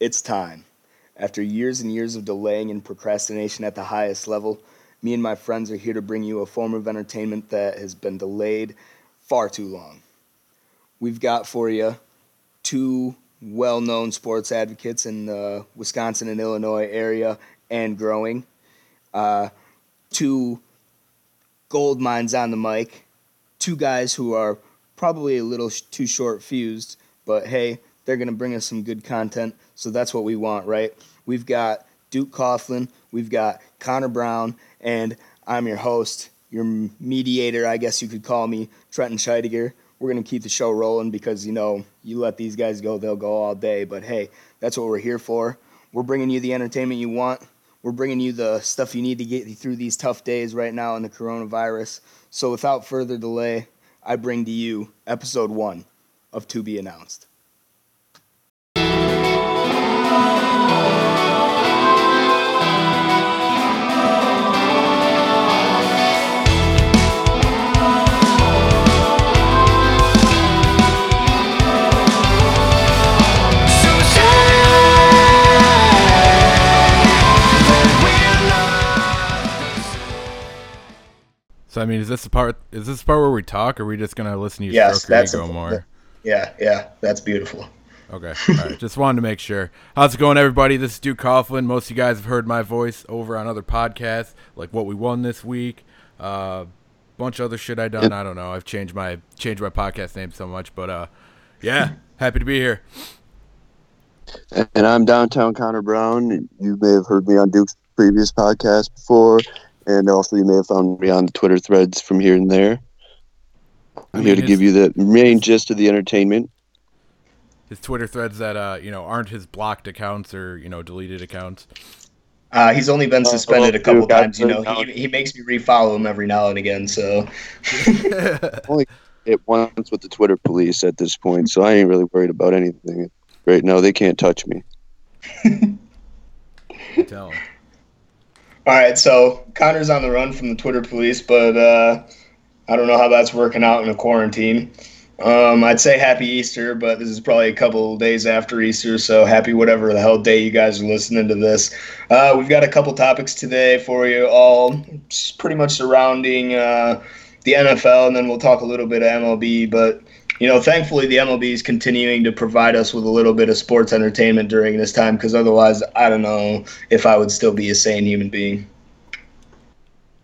It's time. After years and years of delaying and procrastination at the highest level, me and my friends are here to bring you a form of entertainment that has been delayed far too long. We've got for you two well known sports advocates in the Wisconsin and Illinois area and growing, uh, two gold mines on the mic, two guys who are probably a little sh- too short fused, but hey, they're going to bring us some good content, so that's what we want, right? We've got Duke Coughlin, we've got Connor Brown, and I'm your host, your mediator, I guess you could call me, Trenton Scheidegger. We're going to keep the show rolling because, you know, you let these guys go, they'll go all day. But hey, that's what we're here for. We're bringing you the entertainment you want. We're bringing you the stuff you need to get through these tough days right now in the coronavirus. So without further delay, I bring to you episode one of To Be Announced. So I mean, is this the part? Is this the part where we talk, or are we just gonna listen to you Yes, stroke your ego the- more? Yeah, yeah, that's beautiful. Okay, all right. Just wanted to make sure. How's it going, everybody? This is Duke Coughlin. Most of you guys have heard my voice over on other podcasts, like what we won this week, uh, bunch of other shit I done. I don't know. I've changed my changed my podcast name so much, but uh, yeah, happy to be here. And I'm downtown Connor Brown. You may have heard me on Duke's previous podcast before, and also you may have found me on the Twitter threads from here and there. I'm I here to give you the main gist of the entertainment. His Twitter threads that uh, you know aren't his blocked accounts or you know deleted accounts. Uh, he's only been suspended a couple times. You know, he, he makes me refollow him every now and again. So only It once with the Twitter police at this point, so I ain't really worried about anything right now. They can't touch me. Tell him. All right, so Connor's on the run from the Twitter police, but uh, I don't know how that's working out in a quarantine. Um, I'd say happy Easter, but this is probably a couple days after Easter, so happy whatever the hell day you guys are listening to this. Uh, we've got a couple topics today for you, all pretty much surrounding uh, the NFL, and then we'll talk a little bit of MLB. But you know, thankfully, the MLB is continuing to provide us with a little bit of sports entertainment during this time, because otherwise, I don't know if I would still be a sane human being.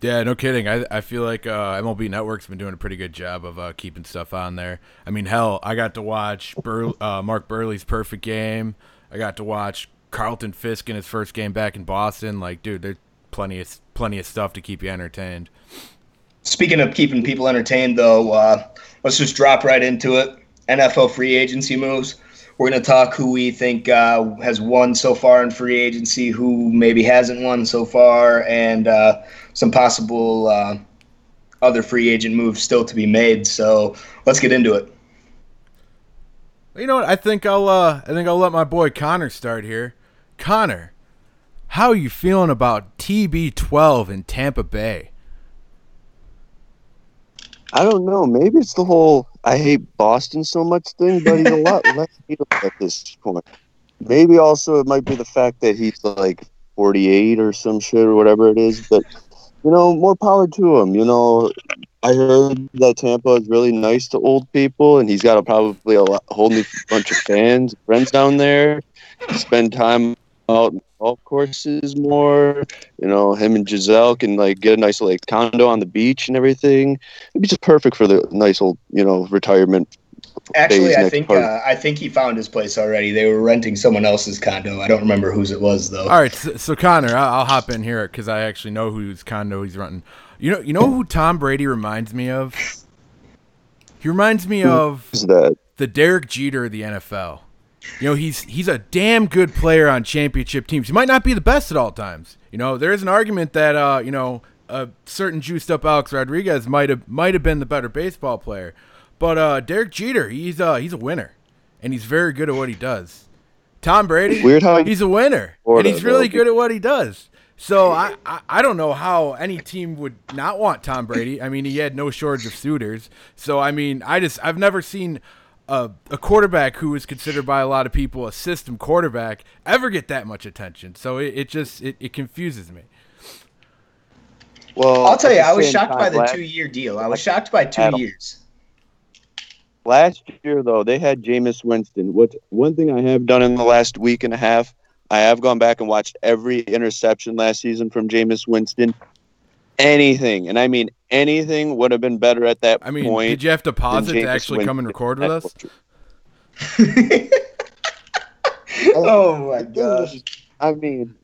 Yeah, no kidding. I I feel like uh, MLB Network's been doing a pretty good job of uh, keeping stuff on there. I mean, hell, I got to watch Bur- uh, Mark Buehrle's perfect game. I got to watch Carlton Fisk in his first game back in Boston. Like, dude, there's plenty of plenty of stuff to keep you entertained. Speaking of keeping people entertained, though, uh, let's just drop right into it. NFL free agency moves. We're going to talk who we think uh, has won so far in free agency, who maybe hasn't won so far, and uh, some possible uh, other free agent moves still to be made. So let's get into it. You know what? I think I'll uh, I think I'll let my boy Connor start here. Connor, how are you feeling about TB12 in Tampa Bay? I don't know. Maybe it's the whole I hate Boston so much thing, but he's a lot less hateable at this point. Maybe also it might be the fact that he's like 48 or some shit or whatever it is. But, you know, more power to him. You know, I heard that Tampa is really nice to old people, and he's got a, probably a lot, whole new bunch of fans, friends down there. Spend time out in golf courses more. You know, him and Gisele can like get a nice like condo on the beach and everything. It'd be just perfect for the nice old, you know, retirement. Actually, I think uh, I think he found his place already. They were renting someone else's condo. I don't remember whose it was though. All right, so, so Connor, I'll, I'll hop in here because I actually know whose condo he's renting. You know, you know who Tom Brady reminds me of? He reminds me of Is that the Derek Jeter of the NFL. You know, he's he's a damn good player on championship teams. He might not be the best at all times. You know, there is an argument that uh, you know, a certain juiced up Alex Rodriguez might have might have been the better baseball player. But uh, Derek Jeter, he's uh, he's a winner, and he's very good at what he does. Tom Brady, Weird how he's a winner, Florida, and he's really though. good at what he does. So I, I I don't know how any team would not want Tom Brady. I mean, he had no shortage of suitors. So I mean, I just I've never seen a, a quarterback who is considered by a lot of people a system quarterback ever get that much attention. So it, it just it, it confuses me. Well, I'll tell you, I was shocked by the two-year deal. I was shocked by two Adam. years. Last year, though, they had Jameis Winston. What one thing I have done in the last week and a half, I have gone back and watched every interception last season from Jameis Winston. Anything, and I mean anything, would have been better at that I mean, point. did you have to pause it to Jameis actually come and record with us? Butcher. oh my It gosh. I mean,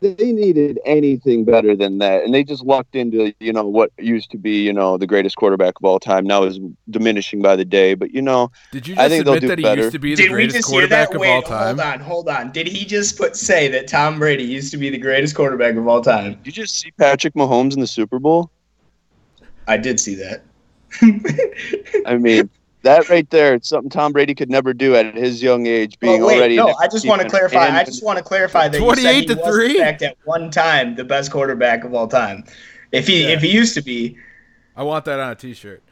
they needed anything better than that, and they just lucked into you know what used to be you know the greatest quarterback of all time. Now is diminishing by the day, but you know Did you I think they'll admit do that he better. used to be the Did we greatest just hear quarterback that? of Wait, all time? hold on, hold on. Did he just put say that Tom Brady used to be the greatest quarterback of all time? Did you just see Patrick Mahomes in the Super Bowl? I did see that. I mean, that right there, it's something Tom Brady could never do at his young age, being Well, wait, already. no, I just want to clarify. and- I just want to clarify that you said 28 he to was, in three? fact, at one time the best quarterback of all time. If he Yeah. if he used to be, I want that on a T-shirt.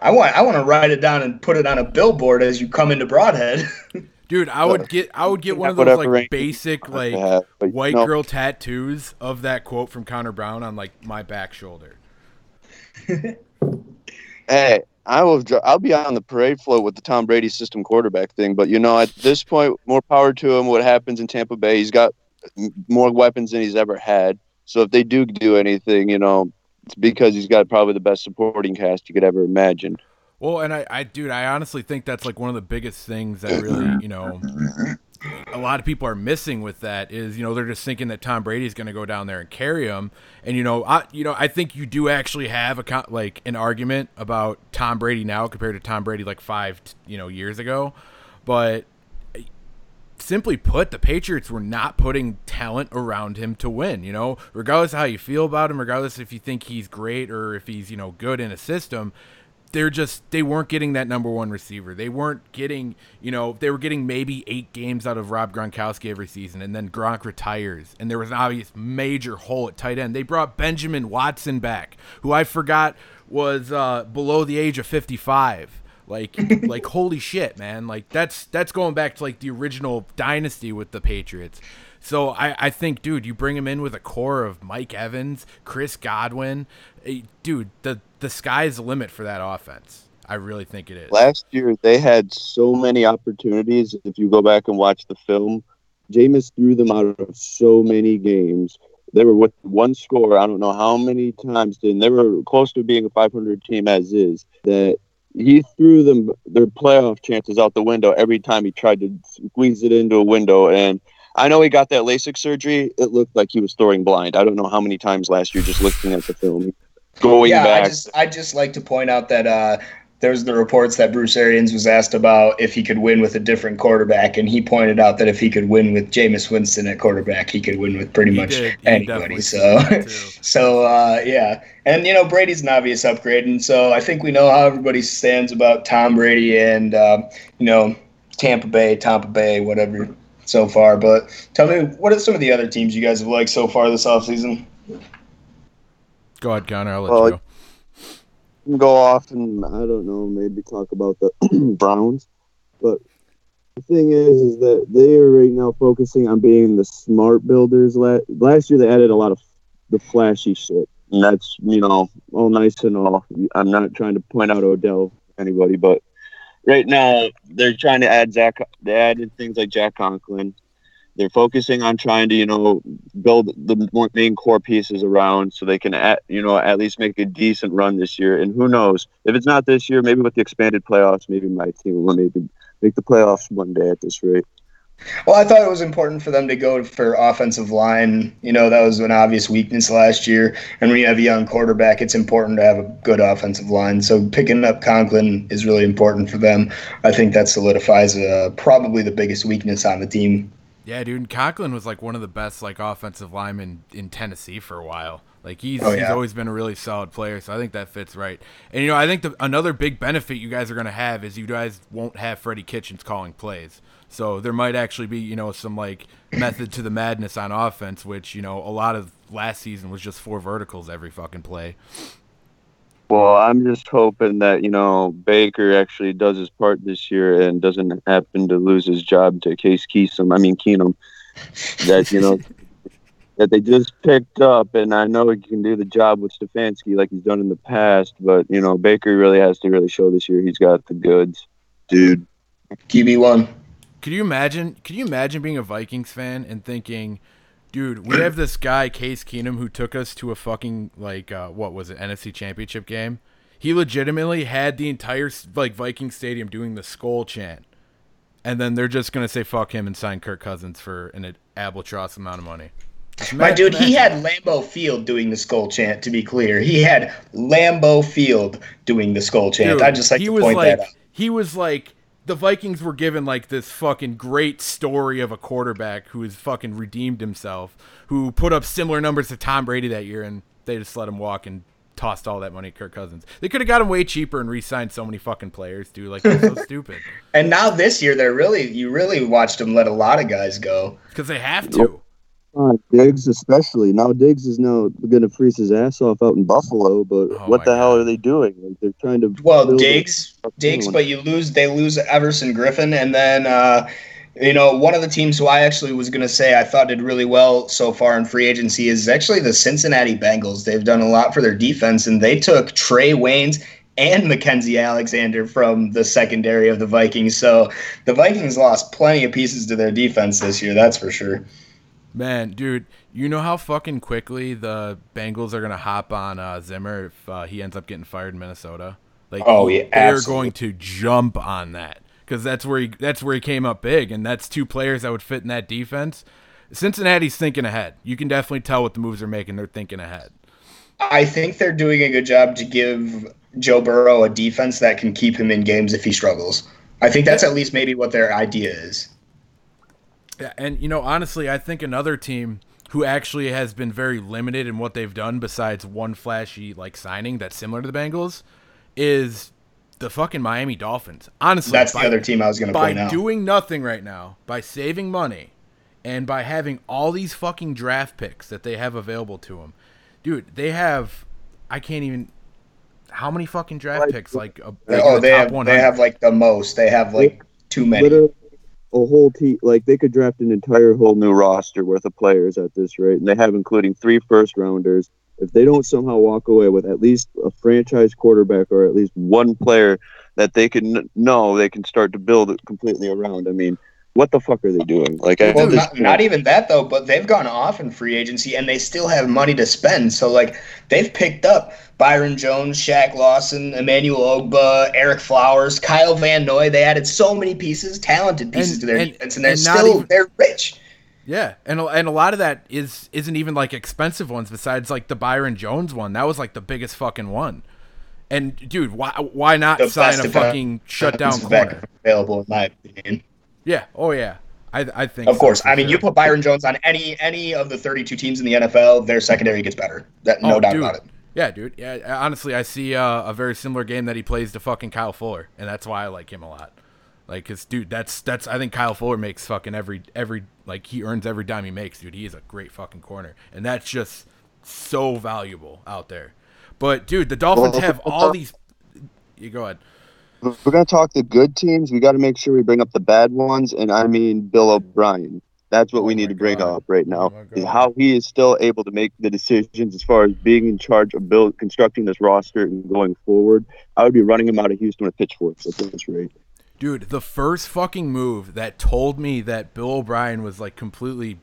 I want I want to write it down and put it on a billboard as you come into Brodhead. Dude, I would get I would get one of those like ranking basic like have, white no. girl tattoos of that quote from Connor Brown on like my back shoulder. Hey, I will. I'll be on the parade float with the Tom Brady system quarterback thing. But you know, at this point, more power to him. What happens in Tampa Bay? He's got more weapons than he's ever had. So if they do do anything, you know, it's because he's got probably the best supporting cast you could ever imagine. Well, and I, I, dude, I honestly think that's like one of the biggest things that really, you know, a lot of people are missing with that is, you know, they're just thinking that Tom Brady's going to go down there and carry him. And you know, I, you know, I think you do actually have a like an argument about Tom Brady now compared to Tom Brady like five, you know, years ago. But simply put, the Patriots were not putting talent around him to win. You know, regardless of how you feel about him, regardless if you think he's great or if he's you know good in a system, they're just they weren't getting that number one receiver. They weren't getting you know they were getting maybe eight games out of Rob Gronkowski every season, and then Gronk retires, and there was an obvious major hole at tight end. They brought Benjamin Watson back, who I forgot was uh, below the age of fifty five. Like, like holy shit, man! Like that's that's going back to like the original dynasty with the Patriots. So I, I think, dude, you bring him in with a core of Mike Evans, Chris Godwin, dude. The the sky's the limit for that offense. I really think it is. Last year, they had so many opportunities. If you go back and watch the film, Jameis threw them out of so many games. They were with one score. I don't know how many times, and they were close to being a 500 team as is. That he threw them their playoff chances out the window every time he tried to squeeze it into a window. And I know he got that LASIK surgery. It looked like he was throwing blind. I don't know how many times last year just looking at the film, going yeah, back. I just I just like to point out that uh, there's the reports that Bruce Arians was asked about if he could win with a different quarterback, and he pointed out that if he could win with Jameis Winston at quarterback, he could win with pretty He much did. Anybody. So. said that, too. So uh, yeah, and you know Brady's an obvious upgrade, and so I think we know how everybody stands about Tom Brady and uh, you know Tampa Bay, Tampa Bay, whatever so far. But tell me, what are some of the other teams you guys have liked so far this offseason? Go ahead, Connor. I'll let Well, you go. go off and I don't know, maybe talk about the Browns. But the thing is, is that they are right now focusing on being the smart builders. Last year, they added a lot of the flashy shit, and that's you know all nice and all. I'm not trying to point out Odell anybody, but right now they're trying to add Zach. They added things like Jack Conklin. They're focusing on trying to, you know, build the main core pieces around so they can, at, you know, at least make a decent run this year. And who knows if it's not this year, maybe with the expanded playoffs, maybe my team will maybe make the playoffs one day at this rate. Well, I thought it was important for them to go for offensive line. You know, that was an obvious weakness last year. And when you have a young quarterback, it's important to have a good offensive line. So picking up Conklin is really important for them. I think that solidifies uh, probably the biggest weakness on the team. Yeah, dude. Conklin was like one of the best like offensive linemen in Tennessee for a while. Like he's Oh, he's always been a really solid player, so I think that fits right. And you know, I think the, another big benefit you guys are gonna have is you guys won't have Freddie Kitchens calling plays. So there might actually be you know some like method to the madness on offense, which you know a lot of last season was just four verticals every fucking play. Well, I'm just hoping that you know Baker actually does his part this year and doesn't happen to lose his job to Case Keenum. I mean Keenum. That you know that they just picked up, and I know he can do the job with Stefanski like he's done in the past. But you know Baker really has to really show this year he's got the goods, dude. QB one. Could you imagine? Could you imagine being a Vikings fan and thinking, dude, we have this guy Case Keenum who took us to a fucking like uh, what was it NFC Championship game? He legitimately had the entire like Viking Stadium doing the skull chant, and then they're just gonna say fuck him and sign Kirk Cousins for an albatross amount of money. My dude, he had Lambeau Field doing the skull chant. To be clear, he had Lambeau Field doing the skull chant. Dude, I just like he to was point like that out. he was like the Vikings were given like this fucking great story of a quarterback who has fucking redeemed himself, who put up similar numbers to Tom Brady that year, and they just let him walk and tossed all that money at Kirk Cousins. They could have got him way cheaper and re-signed so many fucking players, dude. Like that's so stupid. And now this year, they're really you really watched them let a lot of guys go. Because they have to. Uh, Diggs especially now. Diggs is now going to freeze his ass off out in Buffalo, but Oh what my the hell are they doing? Like, they're trying to Well, build a- Diggs, Diggs, but you lose. They lose Everson Griffen, and then uh, you know one of the teams who I actually was going to say I thought did really well so far in free agency is actually the Cincinnati Bengals. They've done a lot for their defense, and they took Trae Waynes and Mackensie Alexander from the secondary of the Vikings. So the Vikings lost plenty of pieces to their defense this year. That's for sure. Man, dude, you know how fucking quickly the Bengals are gonna hop on uh, Zimmer if uh, he ends up getting fired in Minnesota? Like, Oh, yeah, they're absolutely. going to jump on that because that's where he that's where he came up big, and that's two players that would fit in that defense. Cincinnati's thinking ahead. You can definitely tell what the moves are making. They're thinking ahead. I think they're doing a good job to give Joe Burrow a defense that can keep him in games if he struggles. I think that's at least maybe what their idea is. Yeah, and you know, honestly, I think another team who actually has been very limited in what they've done besides one flashy like signing that's similar to the Bengals is the fucking Miami Dolphins. Honestly, That's by- the other team I was going to by point out. By doing nothing right now, by saving money, and by having all these fucking draft picks that they have available to them, dude, they have. I can't even. How many fucking draft Like- picks? Like, a, oh, the they top have 100? they have like the most. They have like too many. literally a whole team. Like they could draft an entire whole new roster worth of players at this rate, and they have including three first rounders. If they don't somehow walk away with at least a franchise quarterback or at least one player that they can know they can start to build it completely around, I mean, what the fuck are they doing? Like, Well, this not, not even that though, but they've gone off in free agency and they still have money to spend. So like they've picked up Byron Jones, Shaq Lawson, Emmanuel Ogbah, Ereck Flowers, Kyle Van Noy. They added so many pieces, talented pieces And- to their and- defense, and they're and still even- they're rich. Yeah, and a- and a lot of that is isn't even like expensive ones. Besides like the Byron Jones one, that was like the biggest fucking one. And dude, why why not The sign a fucking shutdown defensive corner? available in my opinion. Yeah. Oh yeah. I I think. Of so, course, for I mean sure. you put Byron Jones on any any of the 32 teams in the NFL, their secondary gets better. That no Oh, doubt dude. about it. Yeah, dude. Yeah, honestly, I see uh, a very similar game that he plays to fucking Kyle Fuller, and that's why I like him a lot. Like, cause dude, that's that's I think Kyle Fuller makes fucking every every like he earns every dime he makes, dude. He is a great fucking corner, and that's just so valuable out there. But dude, the Dolphins have all these. You go ahead. We're gonna talk the good teams, we got to make sure we bring up the bad ones, and I mean Bill mm-hmm. O'Brien. That's what Oh we need to bring God. up right now. Oh is how he is still able to make the decisions as far as being in charge of build constructing this roster and going forward. I would be running him out of Houston with pitchforks at this rate. Dude, the first fucking move that told me that Bill O'Brien was like completely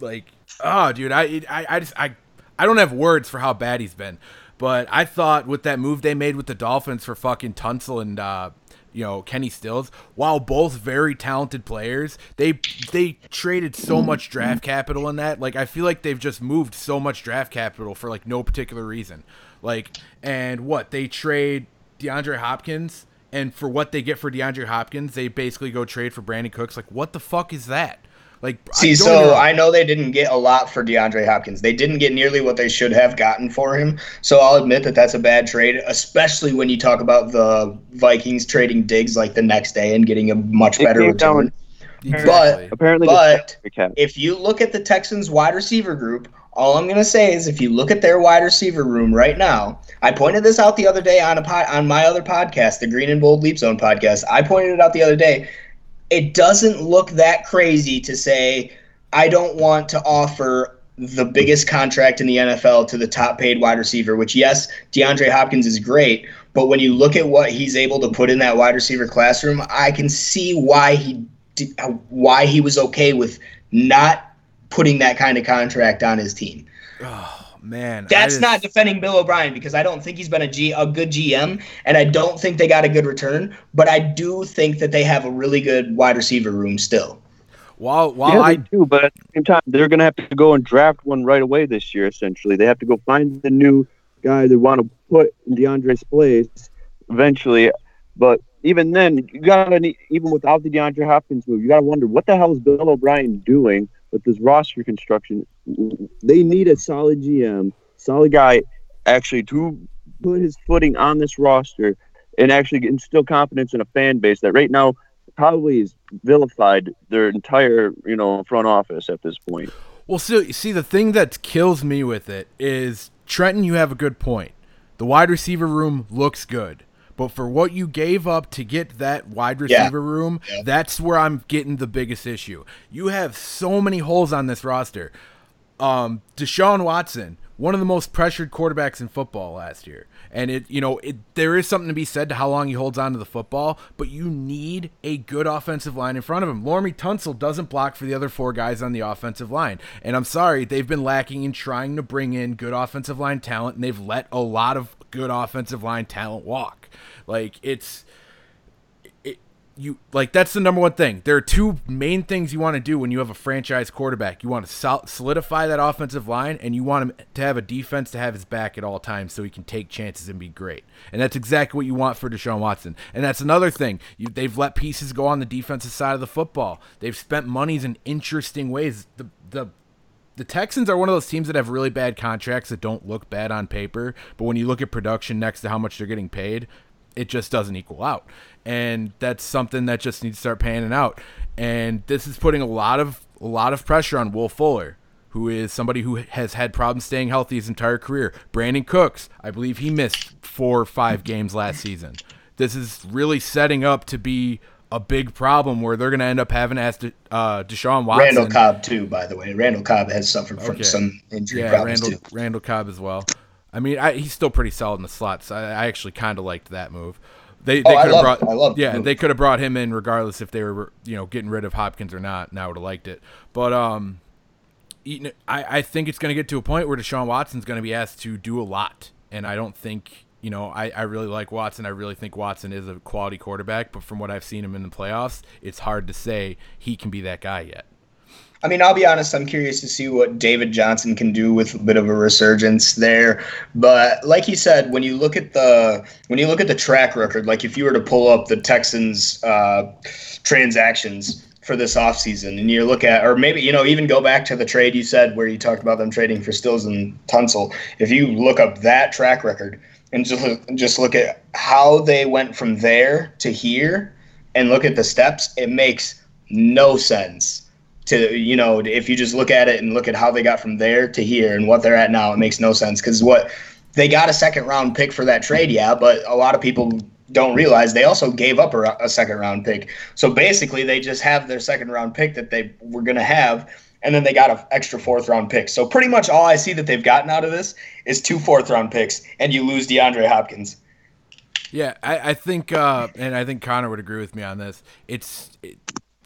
like oh dude, I I I just I I don't have words for how bad he's been. But I thought with that move they made with the Dolphins for fucking Tunsil and uh you know Kenny Stills, while both very talented players, they they traded so much draft capital in that. Like I feel like they've just moved so much draft capital for like no particular reason. Like and what they trade DeAndre Hopkins, and for what they get for DeAndre Hopkins, they basically go trade for Brandin Cooks. Like, what the fuck is that? Like, See, don't so even- I know they didn't get a lot for DeAndre Hopkins. They didn't get nearly what they should have gotten for him. So I'll admit that that's a bad trade, especially when you talk about the Vikings trading Diggs like the next day and getting a much It better return. down- Exactly. apparently, but if you look at the Texans wide receiver group, all I'm gonna say is if you look at their wide receiver room right now, I pointed this out the other day on a pod, on my other podcast, the Green and Bold Leap Zone podcast. I pointed it out the other day. It doesn't look that crazy to say I don't want to offer the biggest contract in the NFL to the top paid wide receiver, which yes, DeAndre Hopkins is great, but when you look at what he's able to put in that wide receiver classroom, I can see why he did, why he was okay with not putting that kind of contract on his team. Oh man, that's just... not defending Bill O'Brien because I don't think he's been a G a good GM, and I don't think they got a good return. But I do think that they have a really good wide receiver room still. While while yeah, I do, but at the same time, they're going to have to go and draft one right away this year. Essentially, they have to go find the new guy they want to put in DeAndre's place eventually. But even then, you got to even without the DeAndre Hopkins move, you got to wonder what the hell is Bill O'Brien doing with this roster construction. They need a solid GM, solid guy, actually to put his footing on this roster and actually instill confidence in a fan base that right now probably is vilified their entire you know front office at this point. Well, so see the thing that kills me with it is Trenton. You have a good point. The wide receiver room looks good. But for what you gave up to get that wide receiver yeah. room, yeah. that's where I'm getting the biggest issue. You have so many holes on this roster. Um, Deshaun Watson, one of the most pressured quarterbacks in football last year. And it, you know, it there is something to be said to how long he holds on to the football, but you need a good offensive line in front of him. Laremy Tunsil doesn't block for the other four guys on the offensive line. And I'm sorry, they've been lacking in trying to bring in good offensive line talent, and they've let a lot of good offensive line talent walk. Like it's you like that's the number one thing. There are two main things you want to do when you have a franchise quarterback. You want to sol- solidify that offensive line, and you want him to have a defense to have his back at all times, so he can take chances and be great. And that's exactly what you want for Deshaun Watson. And that's another thing. You, they've let pieces go on the defensive side of the football. They've spent monies in interesting ways. The the the Texans are one of those teams that have really bad contracts that don't look bad on paper, but when you look at production next to how much they're getting paid, it just doesn't equal out. And that's something that just needs to start panning out. And this is putting a lot of a lot of pressure on Will Fuller, who is somebody who has had problems staying healthy his entire career. Brandin Cooks, I believe he missed four or five games last season. This is really setting up to be a big problem where they're going to end up having to ask uh, Deshaun Watson. Randall Cobb too, by the way. Randall Cobb has suffered from okay. some injury yeah, problems Randall, too. Randall Cobb as well. I mean, I, he's still pretty solid in the slots. I, I actually kind of liked that move. They, they oh, could have brought I love yeah they could have brought him in regardless if they were you know getting rid of Hopkins or not. And I would have liked it, but um, I I think it's going to get to a point where Deshaun Watson's going to be asked to do a lot, and I don't think you know I I really like Watson. I really think Watson is a quality quarterback, but from what I've seen him in the playoffs, it's hard to say he can be that guy yet. I mean, I'll be honest, I'm curious to see what David Johnson can do with a bit of a resurgence there. But like you said, when you look at the when you look at the track record, like if you were to pull up the Texans uh, transactions for this offseason and you look at or maybe you know even go back to the trade you said where you talked about them trading for Stills and Tunsil. If you look up that track record and just look, just look at how they went from there to here and look at the steps, it makes no sense to you know if you just look at it and look at how they got from there to here and what they're at now it makes no sense. Because what they got a second round pick for that trade yeah but a lot of people don't realize they also gave up a, a second round pick. So basically they just have their second round pick that they were going to have and then they got an extra fourth round pick. So pretty much all i see that they've gotten out of this is two fourth round picks and you lose deandre hopkins. Yeah, I, I think, uh, and I think Connor would agree with me on this. It's it,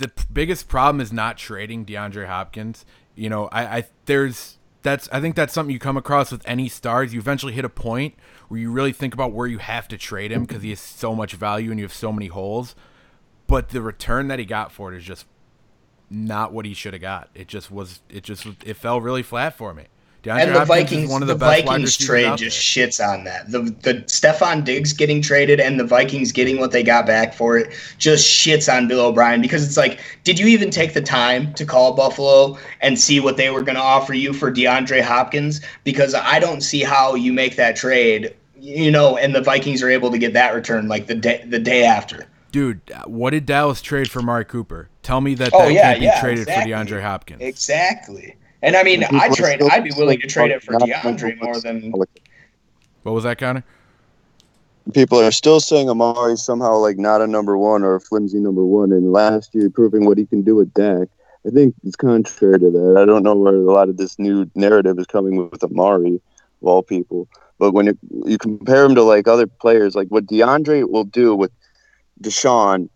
the biggest problem is not trading DeAndre Hopkins. You know, I, I there's that's I think that's something you come across with any stars. You eventually hit a point where you really think about where you have to trade him because he has so much value and you have so many holes. But the return that he got for it is just not what he should have got. It just was. It just it fell really flat for me. DeAndre and the Vikings, one of the, the Vikings trade just shits on that. The the Stefon Diggs getting traded and the Vikings getting what they got back for it just shits on Bill O'Brien because it's like, did you even take the time to call Buffalo and see what they were going to offer you for DeAndre Hopkins? Because I don't see how you make that trade, you know, and the Vikings are able to get that return like the day the day after. Dude, what did Dallas trade for Mari Cooper? Tell me that Oh, that yeah, can't be yeah, traded exactly. for DeAndre Hopkins. Exactly. And I mean, I are trade. still I'd be willing to trade it for DeAndre more than. What was that, Connor? People are still saying Amari's somehow like not a number one or a flimsy number one, and last year proving what he can do with Dak. I think it's contrary to that. I don't know where a lot of this new narrative is coming with Amari, of all people. But when you, you compare him to like other players, like what DeAndre will do with Deshaun,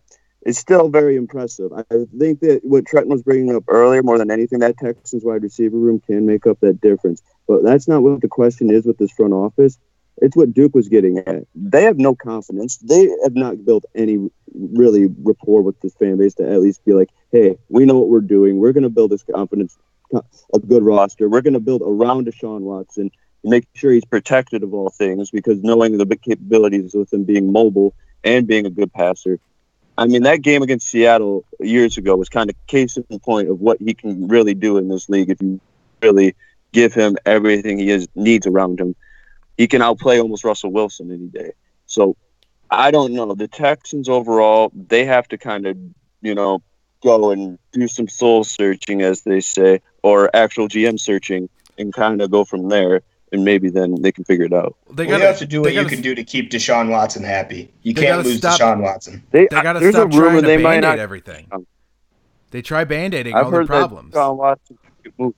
is still very impressive. I think that what Trenton was bringing up earlier, more than anything, that Texans wide receiver room can make up that difference. But that's not what the question is with this front office. It's what Duke was getting at. They have no confidence. They have not built any really rapport with this fan base to at least be like, hey, we know what we're doing. We're going to build this confidence, a good roster. We're going to build around Deshaun Watson, make sure he's protected of all things because knowing the capabilities with him being mobile and being a good passer. I mean, that game against Seattle years ago was kind of case in point of what he can really do in this league if you really give him everything he is, needs around him. He can outplay almost Russell Wilson any day. So I don't know. The Texans overall, they have to kind of, you know, go and do some soul searching, as they say, or actual GM searching, and kind of go from there. And maybe then they can figure it out. They Well, you have to do what you gotta- can do to keep Deshaun Watson happy. You can't gotta lose stop- Deshaun Watson. They, They got to there's stop a rumor trying to they might band-aid not. everything. They try band-aiding I've all their heard problems. that Deshaun Watson could move.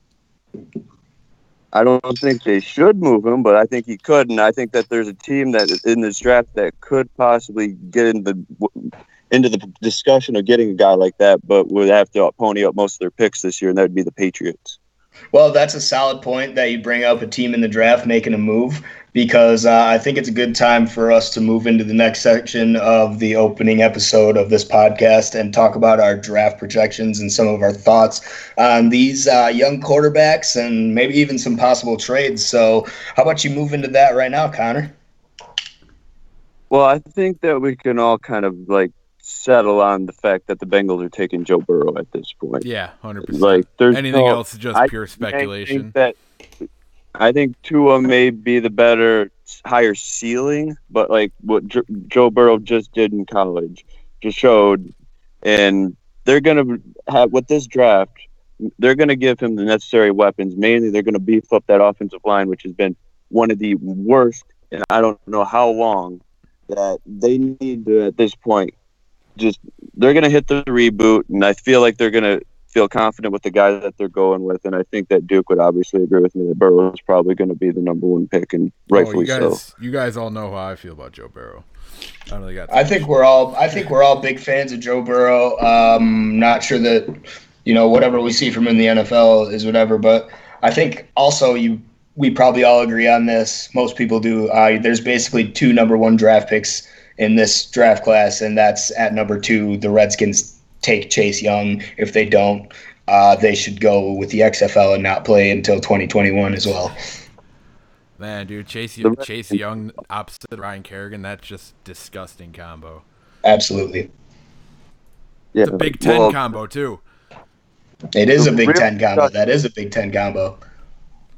I don't think they should move him, but I think he could, and I think that there's a team that in this draft that could possibly get in the into the discussion of getting a guy like that, but would have to pony up most of their picks this year, and that would be the Patriots. Well, that's a solid point that you bring up a team in the draft making a move because uh, I think it's a good time for us to move into the next section of the opening episode of this podcast and talk about our draft projections and some of our thoughts on these uh, young quarterbacks and maybe even some possible trades. So, how about you move into that right now, Connor? Well, I think that we can all kind of like settle on the fact that the Bengals are taking Joe Burrow at this point. Yeah, hundred percent. Like, there's Anything no- else is just I pure I speculation. think that I think Tua may be the better, higher ceiling, but like what J- Joe Burrow just did in college, just showed, and they're gonna have with this draft, they're gonna give him the necessary weapons. Mainly, they're gonna beef up that offensive line, which has been one of the worst, and I don't know how long that they need to at this point. Just they're gonna hit the reboot, and I feel like they're gonna feel confident with the guy that they're going with, and I think that Duke would obviously agree with me that Burrow is probably going to be the number one pick, and Oh, rightfully you guys, so. you guys all know how I feel about Joe Burrow. I don't really got. I think we're all I think we're all big fans of Joe Burrow. Um, not sure that you know whatever we see from him in the NFL is whatever, but I think also you we probably all agree on this. Most people do. Uh, there's basically two number one draft picks in this draft class, and that's at number two. The Redskins take Chase Young. If they don't, uh, they should go with the XFL and not play until 2021 as well. Man, dude, Chase The- Chase Young opposite Ryan Kerrigan. That's just disgusting combo. Absolutely, Yeah, a Big Ten well, combo too. it is a Big Ten combo. That is a Big Ten combo.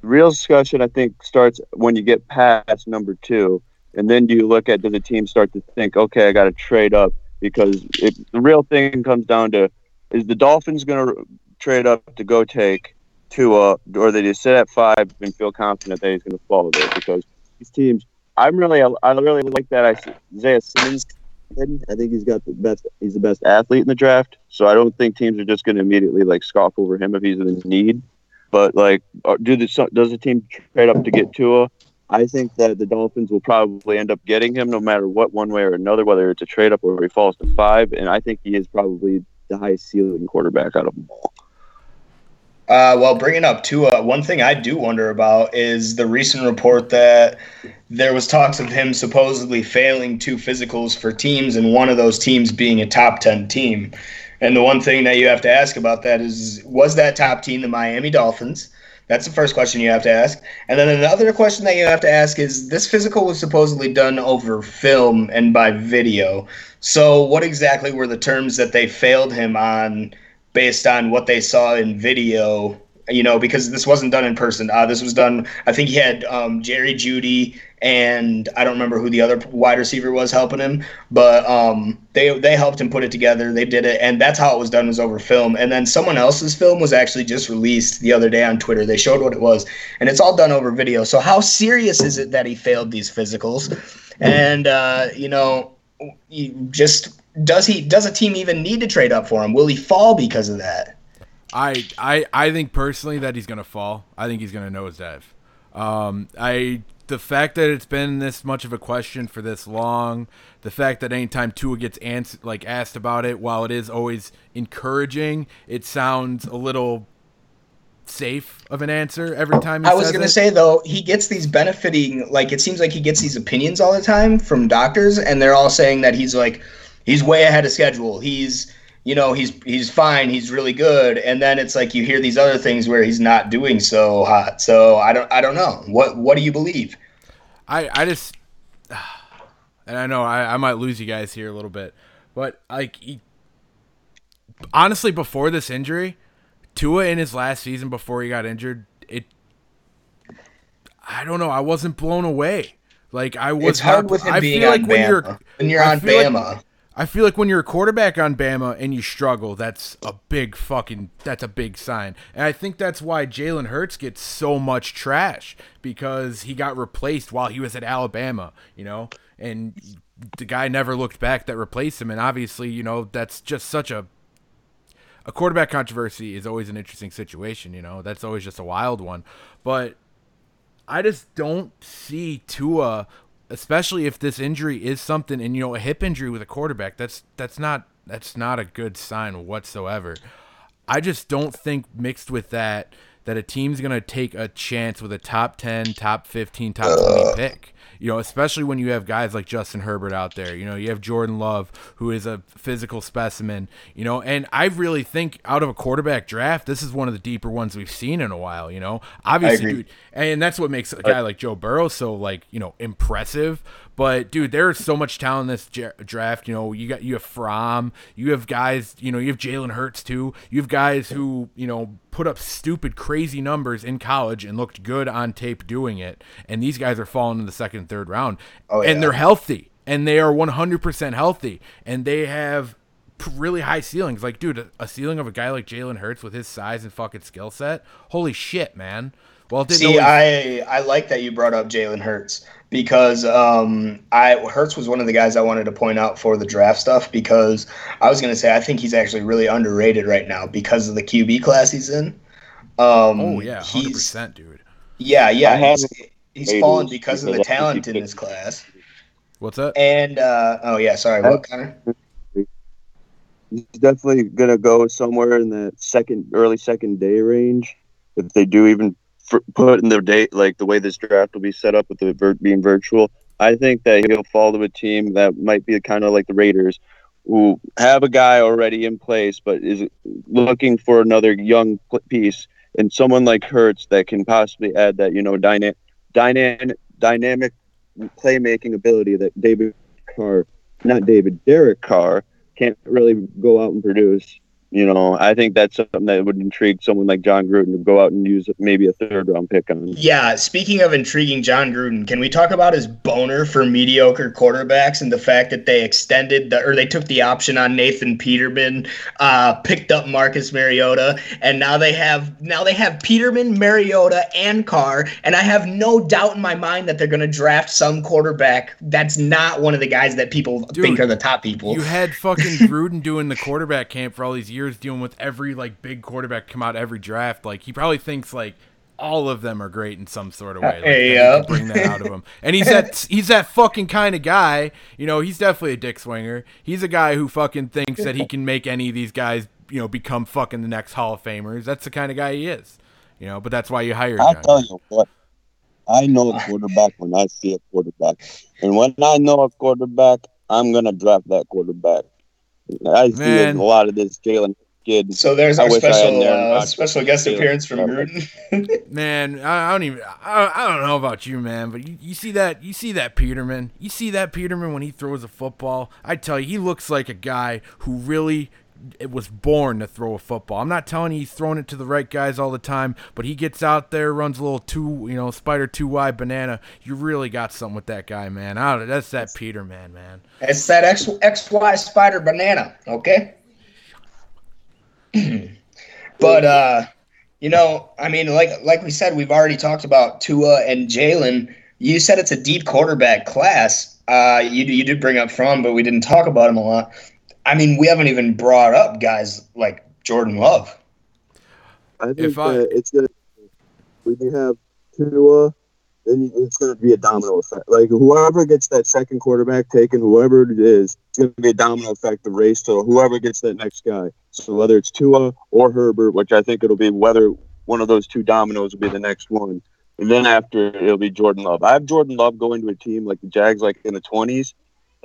real discussion I think starts when you get past number two, and then do you look at does the team start to think, okay, I got to trade up because it, the real thing comes down to is the Dolphins going to trade up to go take Tua, or they just sit at five and feel confident that he's going to follow there because these teams. I'm really, I really like that Isaiah Simmons. I think he's got the best. He's the best athlete in the draft. So I don't think teams are just going to immediately like scoff over him if he's in need. But like, uh, do the does the team trade up to get Tua? I think that the Dolphins will probably end up getting him no matter what, one way or another, whether it's a trade up or he falls to five. And I think he is probably the highest ceiling quarterback out of them all. Uh, well, bringing up Tua, one thing I do wonder about is the recent report that there was talks of him supposedly failing two physicals for teams, and one of those teams being a top ten team. And the one thing that you have to ask about that is, was that top team the Miami Dolphins? That's the first question you have to ask. And then another question that you have to ask is, this physical was supposedly done over film and by video. So, what exactly were the terms that they failed him on? based on what they saw in video you know, because this wasn't done in person. Uh, this was done. I think he had um, Jerry Jeudy and I don't remember who the other wide receiver was helping him, but um, they they helped him put it together. They did it, and that's how it was done was over film. And then someone else's film was actually just released the other day on Twitter. They showed what it was, and it's all done over video. So how serious is it that he failed these physicals? And uh, you know, just does he does a team even need to trade up for him? Will he fall because of that? I I I think personally that he's gonna fall. I think he's gonna nosedive. Um, I the fact that it's been this much of a question for this long, the fact that anytime Tua gets ans- like asked about it, while it is always encouraging, it sounds a little safe of an answer every time. I was gonna it. say though, he gets these benefiting like it seems like he gets these opinions all the time from doctors, and they're all saying that he's like he's way ahead of schedule. He's you know he's he's fine he's really good. And then it's like you hear these other things where he's not doing so hot. So i don't i don't know. What what do you believe? I i just and i know i, I might lose you guys here a little bit but like he, honestly before this injury tua in his last season before he got injured it i don't know. I wasn't blown away. Like i was it's hard not, with him I being feel on like Bama. when you're when you're I on Bama. Like, I feel like when you're a quarterback on Bama and you struggle, that's a big fucking that's a big sign. And I think that's why Jalen Hurts gets so much trash because he got replaced while he was at Alabama, you know, and the guy never looked back that replaced him. And obviously, you know, that's just such a a quarterback controversy is always an interesting situation, you know. That's always just a wild one. But I just don't see Tua especially if this injury is something and you know a hip injury with a quarterback that's that's not that's not a good sign whatsoever. I just don't think mixed with that that a team's going to take a chance with a top 10 top 15 top 20 pick you know, especially when you have guys like Justin Herbert out there. You know, you have Jordan Love, who is a physical specimen, you know, and I really think out of a quarterback draft, this is one of the deeper ones we've seen in a while, you know. Obviously, dude, and that's what makes a uh, guy like Joe Burrow so like, you know, impressive, but dude, there's so much talent in this draft. You know, you got you have Fromm, you have guys. You know, you have Jalen Hurts too. You have guys who you know put up stupid, crazy numbers in college and looked good on tape doing it. And these guys are falling in the second, third round, oh, yeah. and they're healthy, and they are 100% healthy, and they have really high ceilings. Like, dude, a, ceiling of a guy like Jalen Hurts with his size and fucking skill set. Holy shit, man. Well, see, I I like that you brought up Jalen Hurts because um, I Hurts was one of the guys I wanted to point out for the draft stuff because I was going to say I think he's actually really underrated right now because of the QB class he's in. Um, oh yeah, hundred percent, dude. Yeah, yeah, he's, he's fallen because of the talent in his class. What's that? And uh, oh yeah, sorry, what Connor? He's definitely gonna go somewhere in the second, early second day range if they do even put in their date, like the way this draft will be set up with the being virtual. I think that he'll fall to a team that might be kind of like the Raiders, who have a guy already in place, but is looking for another young piece and someone like Hurts that can possibly add that you know dyna- dynamic dynamic playmaking ability that David Carr, not David Derek Carr, can't really go out and produce. You know, I think that's something that would intrigue someone like Jon Gruden to go out and use maybe a third round pick on. Yeah, speaking of intriguing Jon Gruden, can we talk about his boner for mediocre quarterbacks and the fact that they extended the or they took the option on Nathan Peterman, uh, picked up Marcus Mariota, and now they have now they have Peterman, Mariota, and Carr, and I have no doubt in my mind that they're going to draft some quarterback that's not one of the guys that people Dude, think are the top people. You had fucking Gruden doing the quarterback camp for all these years years dealing with every like big quarterback come out every draft. Like he probably thinks like all of them are great in some sort of way. Like, hey, uh, bring that out of him. And he's that he's that fucking kind of guy. You know, he's definitely a dick swinger. He's a guy who fucking thinks that he can make any of these guys, you know, become fucking the next Hall of Famers. That's the kind of guy he is. You know, but that's why you hire. I'll tell you what. I know a quarterback when I see a quarterback, and when I know a quarterback, I'm gonna draft that quarterback. I see Man. a lot of this Jalen kid. So there's our special uh, special guest appearance from Gruden. man, I, I, don't even I, I, don't know about you, man, but you, you see that you see that Peterman, you see that Peterman when he throws a football. I tell you, he looks like a guy who really it was born to throw a football. I'm not telling you he's throwing it to the right guys all the time, but he gets out there, runs a little too, you know, spider two wide banana. You really got something with that guy, man. I that's that Peterman. Man. It's that X XY spider banana, okay? but uh, you know, I mean, like like we said, we've already talked about Tua and Jalen. You said it's a deep quarterback class. Uh, you you did bring up Fromm, but we didn't talk about him a lot. I mean, we haven't even brought up guys like Jordan Love. I think if I, it's gonna when you have Tua, then it's gonna be a domino effect. Like whoever gets that second quarterback taken, whoever it is, it's gonna be a domino effect. The race to whoever gets that next guy. So whether it's Tua or Herbert, which I think it'll be whether one of those two dominoes will be the next one. And then after it'll be Jordan Love. I have Jordan Love going to a team like the Jags, like in the twenties,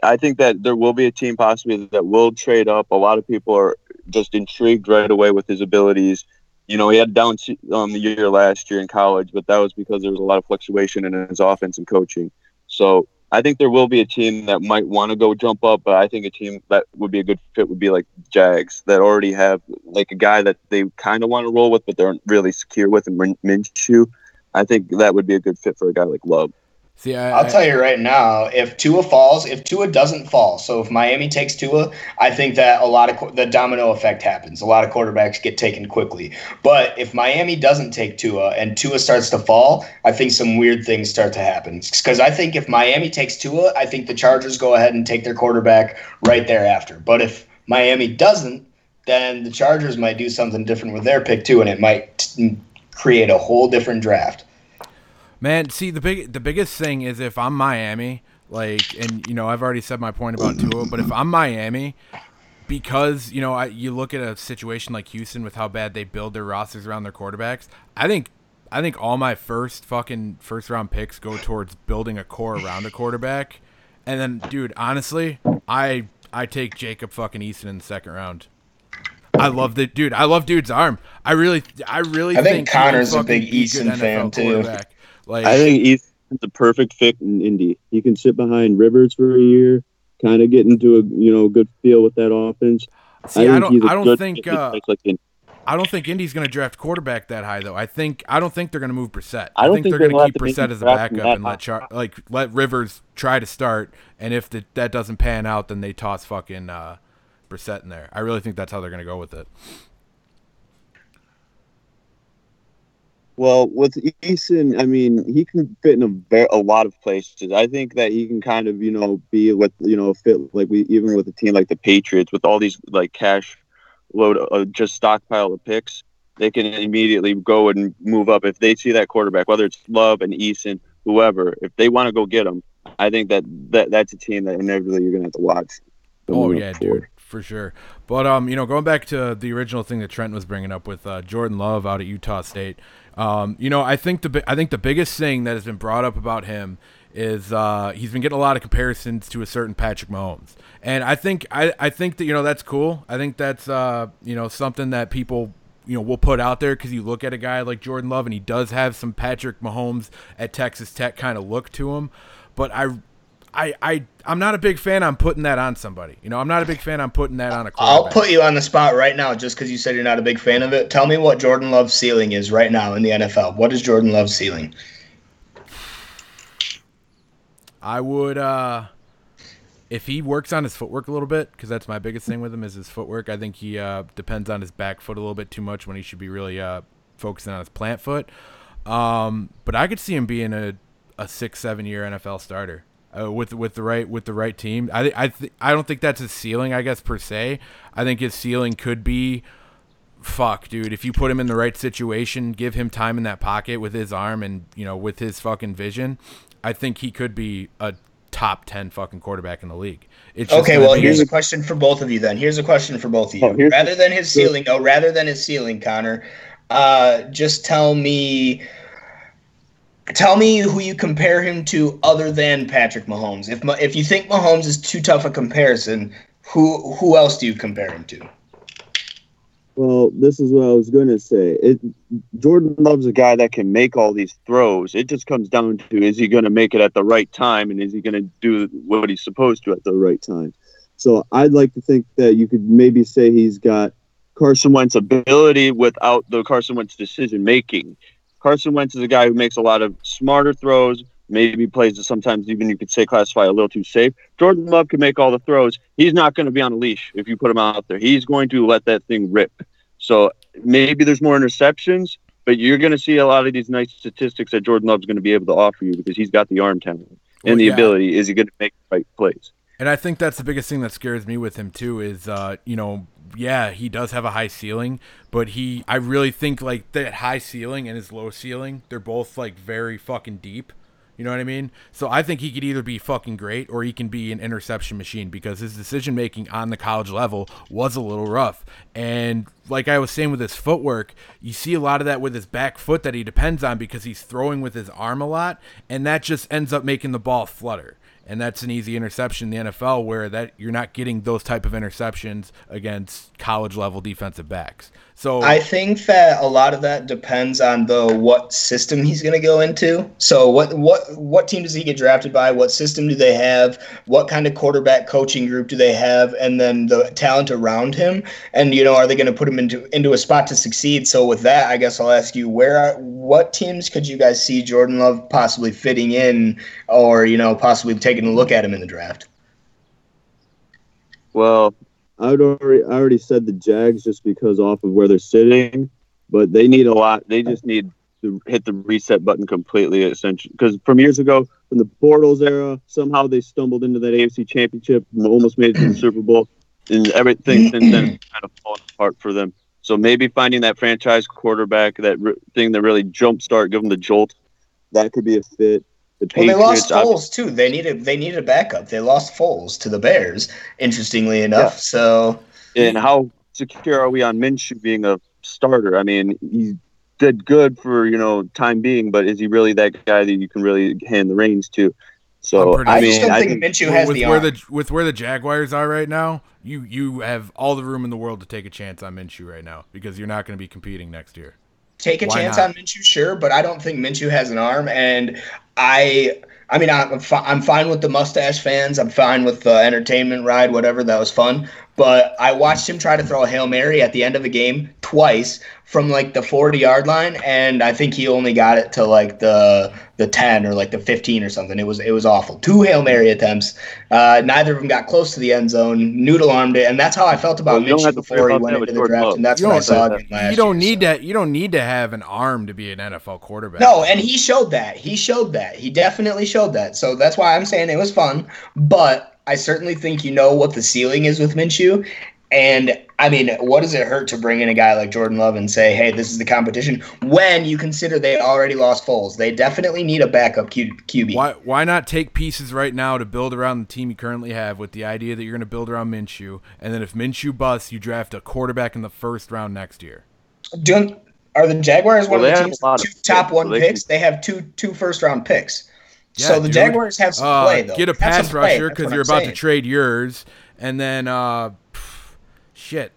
I think that there will be a team possibly that will trade up. A lot of people are just intrigued right away with his abilities. You know, he had down um, the year last year in college, but that was because there was a lot of fluctuation in his offense and coaching. So I think there will be a team that might want to go jump up, but I think a team that would be a good fit would be like Jags that already have like a guy that they kind of want to roll with, but they're really secure with, and Minshew. I think that would be a good fit for a guy like Love. See, I, will tell you right now, if Tua falls, if Tua doesn't fall, so if Miami takes Tua, I think that a lot of the domino effect happens. A lot of quarterbacks get taken quickly. But if Miami doesn't take Tua and Tua starts to fall, I think some weird things start to happen. Because I think if Miami takes Tua, I think the Chargers go ahead and take their quarterback right thereafter. But if Miami doesn't, then the Chargers might do something different with their pick too, and it might create a whole different draft. Man, see the big the biggest thing is if I'm Miami, like, and you know I've already said my point about Tua, but if I'm Miami, because you know I, you look at a situation like Houston with how bad they build their rosters around their quarterbacks, I think I think all my first fucking first round picks go towards building a core around a quarterback, and then dude, honestly, I I take Jacob fucking Eason in the second round. I love the dude. I love dude's arm. I really, I really I think, think Connor's a big Eason fan too. Like I think he's the perfect fit in Indy. He can sit behind Rivers for a year, kind of get into a you know good feel with that offense. See, I, I don't, I don't think. Uh, like I don't think Indy's going to draft quarterback that high though. I think I don't think they're going to move Brissett. I, I think, think, they're going to keep Brissett as a backup and let Char- like let Rivers try to start. And if the, that doesn't pan out, then they toss fucking uh, Brissett in there. I really think that's how they're going to go with it. Well, with Eason, I mean, he can fit in a, very, a lot of places. I think that he can kind of, you know, be with, you know, fit like we even with a team like the Patriots with all these like cash load, uh, just stockpile of picks. They can immediately go and move up if they see that quarterback, whether it's Love and Eason, whoever. If they want to go get them, I think that, that that's a team that inevitably you're gonna have to watch. Oh yeah, dude for sure. But um, you know, going back to the original thing that Trent was bringing up with uh, Jordan Love out at Utah State, um, you know, I think the I think the biggest thing that has been brought up about him is uh, he's been getting a lot of comparisons to a certain Patrick Mahomes, and I think I, I think that you know that's cool. I think that's uh, you know something that people you know will put out there because you look at a guy like Jordan Love and he does have some Patrick Mahomes at Texas Tech kind of look to him, but I I, I I'm not a big fan on putting that on somebody. You know, I'm not a big fan on putting that on a I'll put you on the spot right now just because you said you're not a big fan of it. Tell me what Jordan Love's ceiling is right now in the NFL. What is Jordan Love's ceiling? I would uh if he works on his footwork a little bit, because that's my biggest thing with him is his footwork. I think he uh, depends on his back foot a little bit too much when he should be really uh, focusing on his plant foot. Um, but I could see him being a, a six, seven year NFL starter uh, with with the right with the right team. I I th- I don't think that's his ceiling. I guess per se. I think his ceiling could be, fuck, dude. If you put him in the right situation, give him time in that pocket with his arm and you know with his fucking vision, I think he could be a top ten fucking quarterback in the league. okay, well, here's a question for both of you. Then here's a question for both of you. Oh, rather than his ceiling, oh, rather than his ceiling, Connor, uh, just tell me Tell me who you compare him to other than Patrick Mahomes. If if you think Mahomes is too tough a comparison, who who else do you compare him to? Well, this is what I was going to say. It, Jordan loves a guy that can make all these throws. It just comes down to is he going to make it at the right time and is he going to do what he's supposed to at the right time? So I'd like to think that you could maybe say he's got Carson Wentz ability without the Carson Wentz decision making. Carson Wentz is a guy who makes a lot of smarter throws, maybe plays that sometimes even you could say classify a little too safe. Jordan Love can make all the throws. He's not going to be on a leash if you put him out there. He's going to let that thing rip. So maybe there's more interceptions, but you're going to see a lot of these nice statistics that Jordan Love's going to be able to offer you because he's got the arm talent and Well, the yeah. ability. Is he going to make the right plays? And I think that's the biggest thing that scares me with him too is uh, you know, yeah, he does have a high ceiling, but he I really think like that high ceiling and his low ceiling, they're both like very fucking deep. You know what I mean? So I think he could either be fucking great or he can be an interception machine because his decision making on the college level was a little rough. And like I was saying with his footwork, you see a lot of that with his back foot that he depends on because he's throwing with his arm a lot, and that just ends up making the ball flutter and that's an easy interception in the NFL where that you're not getting those type of interceptions against college level defensive backs. So I think that a lot of that depends on the what system he's going to go into. So what what what team does he get drafted by? What system do they have? What kind of quarterback coaching group do they have? And then the talent around him. And you know, are they going to put him into into a spot to succeed? So with that, I guess I'll ask you where are, what teams could you guys see Jordan Love possibly fitting in, or you know, possibly taking a look at him in the draft? Well, I would already I already said the Jags just because off of where they're sitting, but they need a lot. They just need to hit the reset button completely, essentially. Because from years ago, from the Bortles era, somehow they stumbled into that AFC Championship, almost made it to the Super Bowl, and everything since then kind of fallen apart for them. So maybe finding that franchise quarterback, that re- thing that really jumpstart, give them the jolt, that could be a fit. The Well, they lost obviously- Foles too. They needed they needed a backup. They lost Foles to the Bears. Interestingly enough, so And how secure are we on Minshew being a starter? I mean, he did good for you know time being, but is he really that guy that you can really hand the reins to? So I I mean, just don't I think think Minshew has with the where arm. the with where the Jaguars are right now, you you have all the room in the world to take a chance on Minshew right now because you're not going to be competing next year. Take a Why chance not? on Minshew, sure, but I don't think Minshew has an arm. And I, I mean, I'm fi- I'm fine with the mustache fans. I'm fine with the entertainment ride, whatever. That was fun. But I watched him try to throw a hail mary at the end of a game twice from like the 40 yard line, and I think he only got it to like the the 10 or like the 15 or something. It was it was awful. Two hail mary attempts. Uh, neither of them got close to the end zone. Noodle armed it, and that's how I felt about Well, you don't Minshew have to before he went into the draft, Love. and that's You what I saw again last you don't year, need so. that. You don't need to have an arm to be an NFL quarterback. No, and he showed that. He showed that. He definitely showed that. So that's why I'm saying it was fun. But I certainly think you know what the ceiling is with Minshew. And I mean, what does it hurt to bring in a guy like Jordan Love and say, hey, this is the competition when you consider they already lost Foles? They definitely need a backup Q- QB. Why why not take pieces right now to build around the team you currently have with the idea that you're going to build around Minshew, and then if Minshew busts, you draft a quarterback in the first round next year. Do, are the Jaguars one Well, they of the teams a lot with two picks, top so one they picks? can- They have two two first round picks. Yeah, so the dude. Jaguars have some Uh, play though. get a pass rusher because you're I'm about saying. to trade yours, and then uh, pff, shit.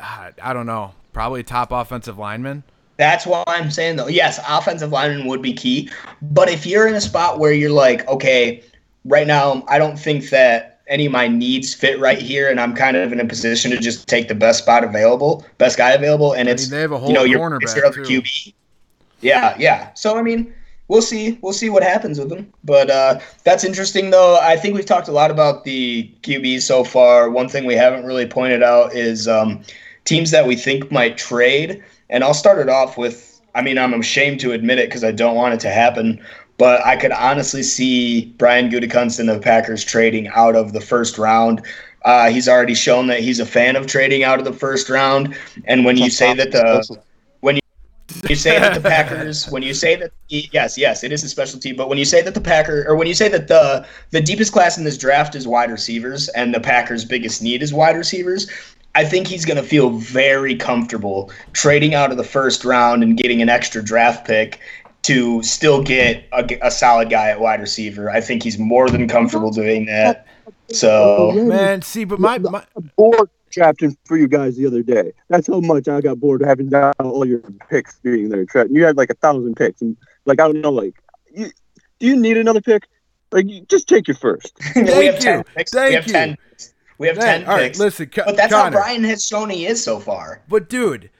I I don't know. Probably top offensive lineman. That's why I'm saying though. Yes, offensive lineman would be key, but if you're in a spot where you're like, okay, right now I don't think that any of my needs fit right here, and I'm kind of in a position to just take the best spot available, best guy available, and I it's mean, they have a whole you know your it's your other too. QB. Yeah, yeah. So I mean, we'll see. We'll see what happens with them. But uh, that's interesting, though. I think we've talked a lot about the QBs so far. One thing we haven't really pointed out is um, teams that we think might trade. And I'll start it off with. I mean, I'm ashamed to admit it because I don't want it to happen. But I could honestly see Brian Gutekunst and the Packers trading out of the first round. Uh, he's already shown that he's a fan of trading out of the first round. And when you say that the when you say that the Packers, when you say that yes, yes, it is a specialty, but when you say that the Packer or when you say that the the deepest class in this draft is wide receivers and the Packers' biggest need is wide receivers, I think he's going to feel very comfortable trading out of the first round and getting an extra draft pick to still get a, a solid guy at wide receiver. I think he's more than comfortable doing that. So Man, see, but my, my bored drafting for you guys the other day. That's how much I got bored having down all your picks being there. Tra- You had like a thousand picks, and like I don't know, like you, do you need another pick? Like, you- just take your first. we Thank have ten you. picks. Thank we have you. ten. We have Man, ten all right, picks. listen, Con- but that's Connor. how Brian has shown he is so far. But dude,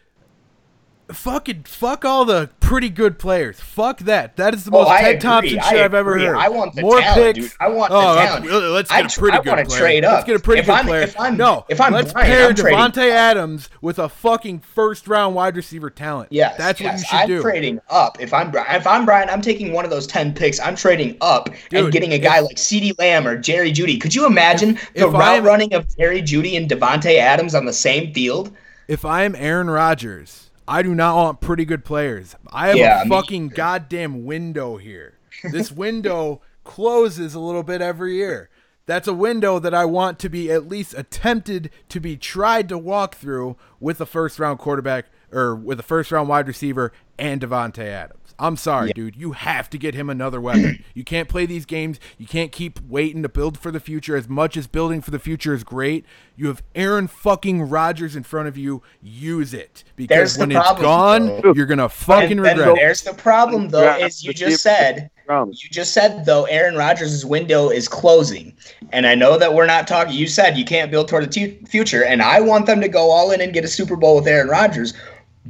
fucking fuck all the pretty good players. Fuck that. That is the Oh, most I Ted agree. Thompson shit I've ever heard. I want the more talent, picks. dude. I want oh, the oh, talent. let's- get a pretty I good player. trade Let's get a pretty If good I'm- player. if I'm- no, if I'm let's Brian, pair I'm Devontae up. Adams with a fucking first round wide receiver talent. Yes, that's what you should do. I'm trading up. If I'm if I'm Brian, I'm taking one of those ten picks. I'm trading up Dude, and getting a guy like CeeDee Lamb or Jerry Jeudy. Could you imagine the if route I'm- running of Jerry Jeudy and Davante Adams on the same field? If I am Aaron Rodgers, I do not want pretty good players. I have Yeah, a fucking goddamn window here. This window closes a little bit every year. That's a window that I want to be at least attempted to be tried to walk through with a first round quarterback or with a first round wide receiver and Davante Adams. I'm sorry, dude. You have to get him another weapon. you can't play these games. You can't keep waiting to build for the future. As much as building for the future is great, you have Aaron fucking Rodgers in front of you. Use it because There's the when it's problem, gone, though. you're gonna fucking And regret. it. there's the problem though, Draft is you just said you just said though Aaron Rodgers' window is closing, and I know that we're not talking. You said you can't build toward the tu- future, and I want them to go all in and get a Super Bowl with Aaron Rodgers,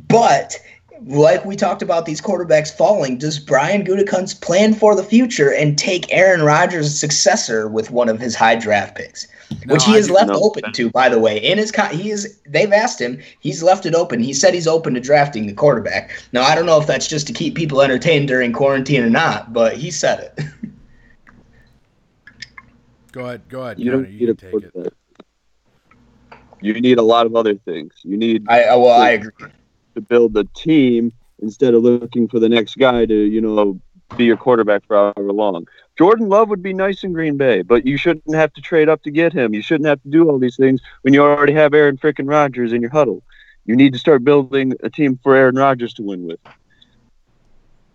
but. Like we talked about these quarterbacks falling, does Brian Gutekunst plan for the future and take Aaron Rodgers' successor with one of his high draft picks, No, which he I is left no. open to, by the way. In his con- he is they've asked him, he's left it open. He said he's open to drafting the quarterback. Now I don't know if that's just to keep people entertained during quarantine or not, but he said it. Go ahead, go ahead. You Connor, don't you need a take it. quarterback. You need a lot of other things. You need I I- well I agree. To build a team instead of looking for the next guy to, you know, be your quarterback for however long. Jordan Love would be nice in Green Bay, but you shouldn't have to trade up to get him. You shouldn't have to do all these things when you already have Aaron frickin' Rodgers in your huddle. You need to start building a team for Aaron Rodgers to win with.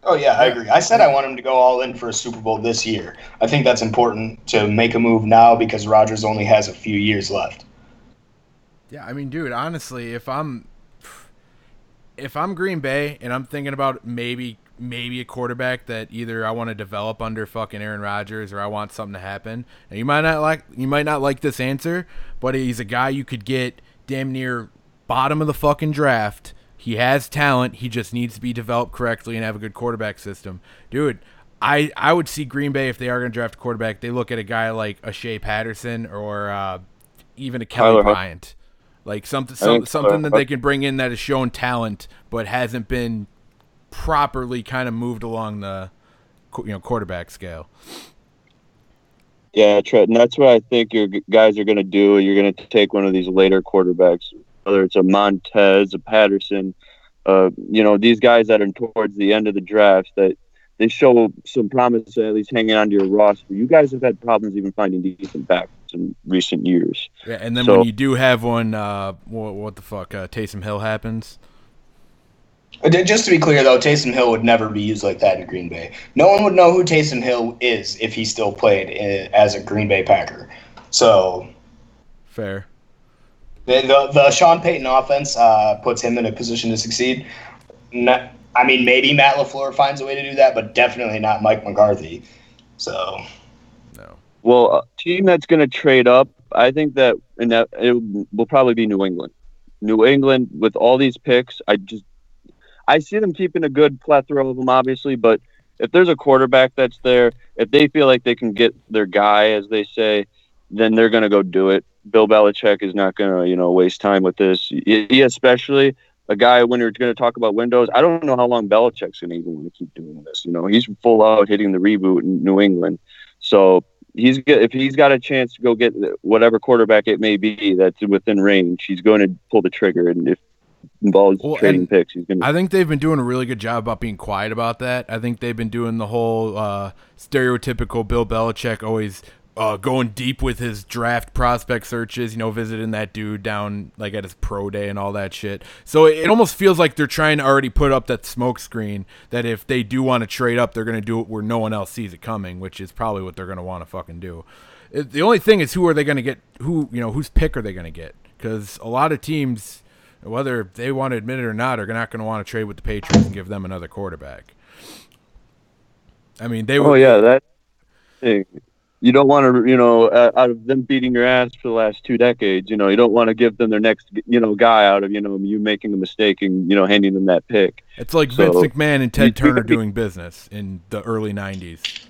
Oh yeah, I agree. I said I want him to go all in for a Super Bowl this year. I think that's important to make a move now because Rodgers only has a few years left. Yeah, I mean, dude, honestly, if I'm if I'm Green Bay and I'm thinking about maybe maybe a quarterback that either I want to develop under fucking Aaron Rodgers or I want something to happen. And you might not like you might not like this answer, but he's a guy you could get damn near bottom of the fucking draft. He has talent. He just needs to be developed correctly and have a good quarterback system. Dude, I, I would see Green Bay if they are going to draft a quarterback. They look at a guy like a Shea Patterson or uh, even a Kelly Tyler Bryant, like something some, something that they can bring in that has shown talent but hasn't been properly kind of moved along the you know quarterback scale. Yeah, Trent, and that's what I think your guys are going to do. You're going to take one of these later quarterbacks, whether it's a Montez, a Patterson, uh, you know, these guys that are towards the end of the draft that they show some promise at least hanging on to your roster. You guys have had problems even finding decent backs in recent years. Yeah, and then So- when you do have one, uh, what, what the fuck, uh, Taysom Hill happens. Uh, Just to be clear, though, Taysom Hill would never be used like that in Green Bay. No one would know who Taysom Hill is if he still played i as a Green Bay Packer. So Fair. the the, the Sean Payton offense uh, puts him in a position to succeed. Not, I mean, maybe Matt Lafleur finds a way to do that, but definitely not Mike McCarthy. So No. Well, a team that's going to trade up, I think that, and that it will probably be New England. New England with all these picks, I just, I see them keeping a good plethora of them, obviously. But if there's a quarterback that's there, if they feel like they can get their guy, as they say, then they're going to go do it. Bill Belichick is not going to, you know, waste time with this. He, especially a guy when you're going to talk about windows. I don't know how long Belichick's going to even want to keep doing this. You know, he's full out hitting the reboot in New England. So he's if he's got a chance to go get whatever quarterback it may be that's within range, he's going to pull the trigger. And if involves Well, trading picks, he's going to. I think they've been doing a really good job about being quiet about that. I think they've been doing the whole uh, stereotypical Bill Belichick always uh, going deep with his draft prospect searches, you know, visiting that dude down like at his pro day and all that shit. So it, it almost feels like they're trying to already put up that smoke screen that if they do want to trade up, they're going to do it where no one else sees it coming, which is probably what they're going to want to fucking do. It, the only thing is who are they going to get? Who you know whose pick are they going to get? Because a lot of teams whether they want to admit it or not, are not going to want to trade with the Patriots and give them another quarterback. I mean, they were. Oh yeah, that thing. You don't want to, you know, uh, out of them beating your ass for the last two decades, you know, you don't want to give them their next, you know, guy out of, you know, you making a mistake and, you know, handing them that pick. It's like So, Vince McMahon and Ted Turner doing business in the early '90s.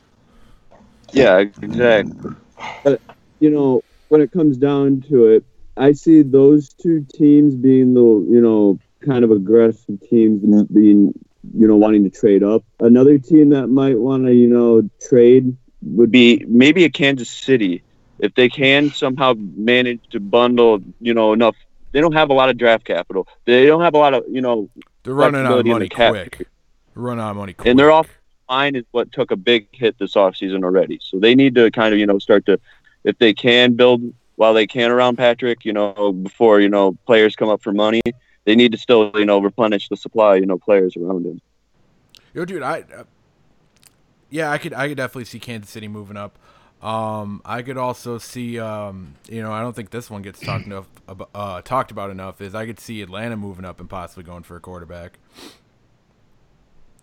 Yeah, exactly. But you know, when it comes down to it, I see those two teams being the you know kind of aggressive teams and being you know wanting to trade up. Another team that might want to you know trade would be maybe a Kansas City if they can somehow manage to bundle you know enough. They don't have a lot of draft capital. They don't have a lot of you know They're running out of money quick. Running out of money quick. And they're off line is what took a big hit this offseason already. So they need to kind of, you know, start to, if they can build while they can around Patrick, you know, before, you know, players come up for money, they need to still, you know, replenish the supply, you know, players around him. Yo, dude, I, uh, yeah, I could, I could definitely see Kansas City moving up. Um, I could also see, um, you know, I don't think this one gets talked enough, ab- uh, talked about enough. Is I could see Atlanta moving up and possibly going for a quarterback.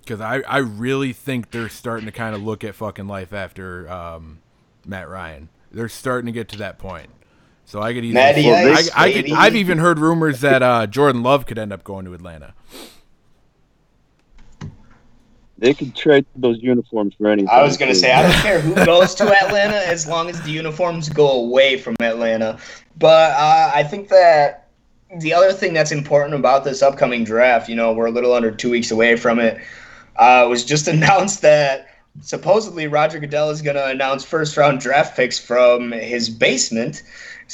Because I, I really think they're starting to kind of look at fucking life after um, Matt Ryan. They're starting to get to that point. So I could easily, Matty I, Ice, I could, baby. I've even heard rumors that uh, Jordan Love could end up going to Atlanta. They could trade those uniforms for anything. I was gonna say I don't care who goes to Atlanta as long as the uniforms go away from Atlanta. But uh, I think that the other thing that's important about this upcoming draft, you know, we're a little under two weeks away from it. Uh, it was just announced that supposedly Roger Goodell is going to announce first round draft picks from his basement.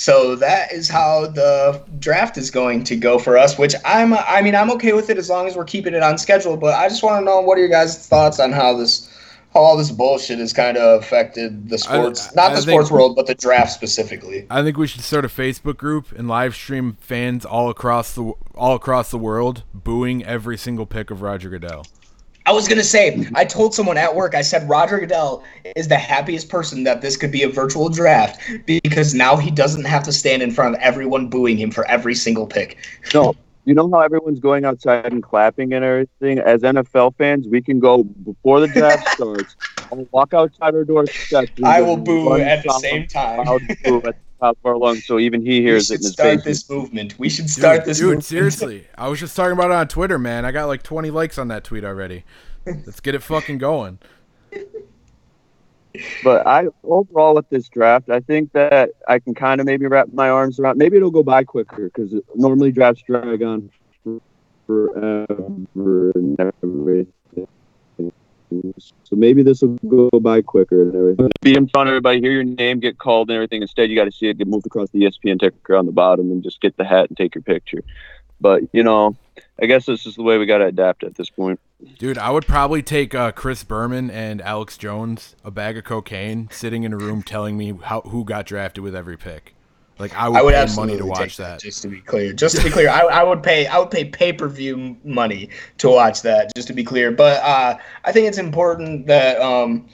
So that is how the draft is going to go for us, which I'm I mean I'm okay with it as long as we're keeping it on schedule, but I just want to know what are your guys' thoughts on how this how all this bullshit has kind of affected the sports I- not I the think- sports world, but the draft specifically. I think we should start a Facebook group and live stream fans all across the all across the world booing every single pick of Roger Goodell. I was gonna say, I told someone at work, I said Roger Goodell is the happiest person that this could be a virtual draft because now he doesn't have to stand in front of everyone booing him for every single pick. No, you know how everyone's going outside and clapping and everything? As NFL fans, we can go before the draft starts. I'll walk outside our and I will boo at the same time. loud boo at the top of our lungs so even he We hears it should start face. this movement. We should start dude, this dude, movement. seriously. I was just talking about it on Twitter, man. I got like 20 likes on that tweet already. Let's get it fucking going. But I overall with this draft, I think that I can kind of maybe wrap my arms around. Maybe it'll go by quicker because normally drafts drag on forever and everything. So maybe this will go by quicker and everything. Be in front of everybody, hear your name get called and everything. Instead, you got to see it get moved across the ESPN ticker on the bottom and just get the hat and take your picture. But you know, I guess this is the way we got to adapt at this point. Dude, I would probably take uh, Chris Berman and Alex Jones, a bag of cocaine, sitting in a room telling me how who got drafted with every pick. Like I would, I would pay money to watch that. Just to be clear, just to be clear, I, I would pay I would pay pay per view money to watch that. Just to be clear, but uh, I think it's important that um,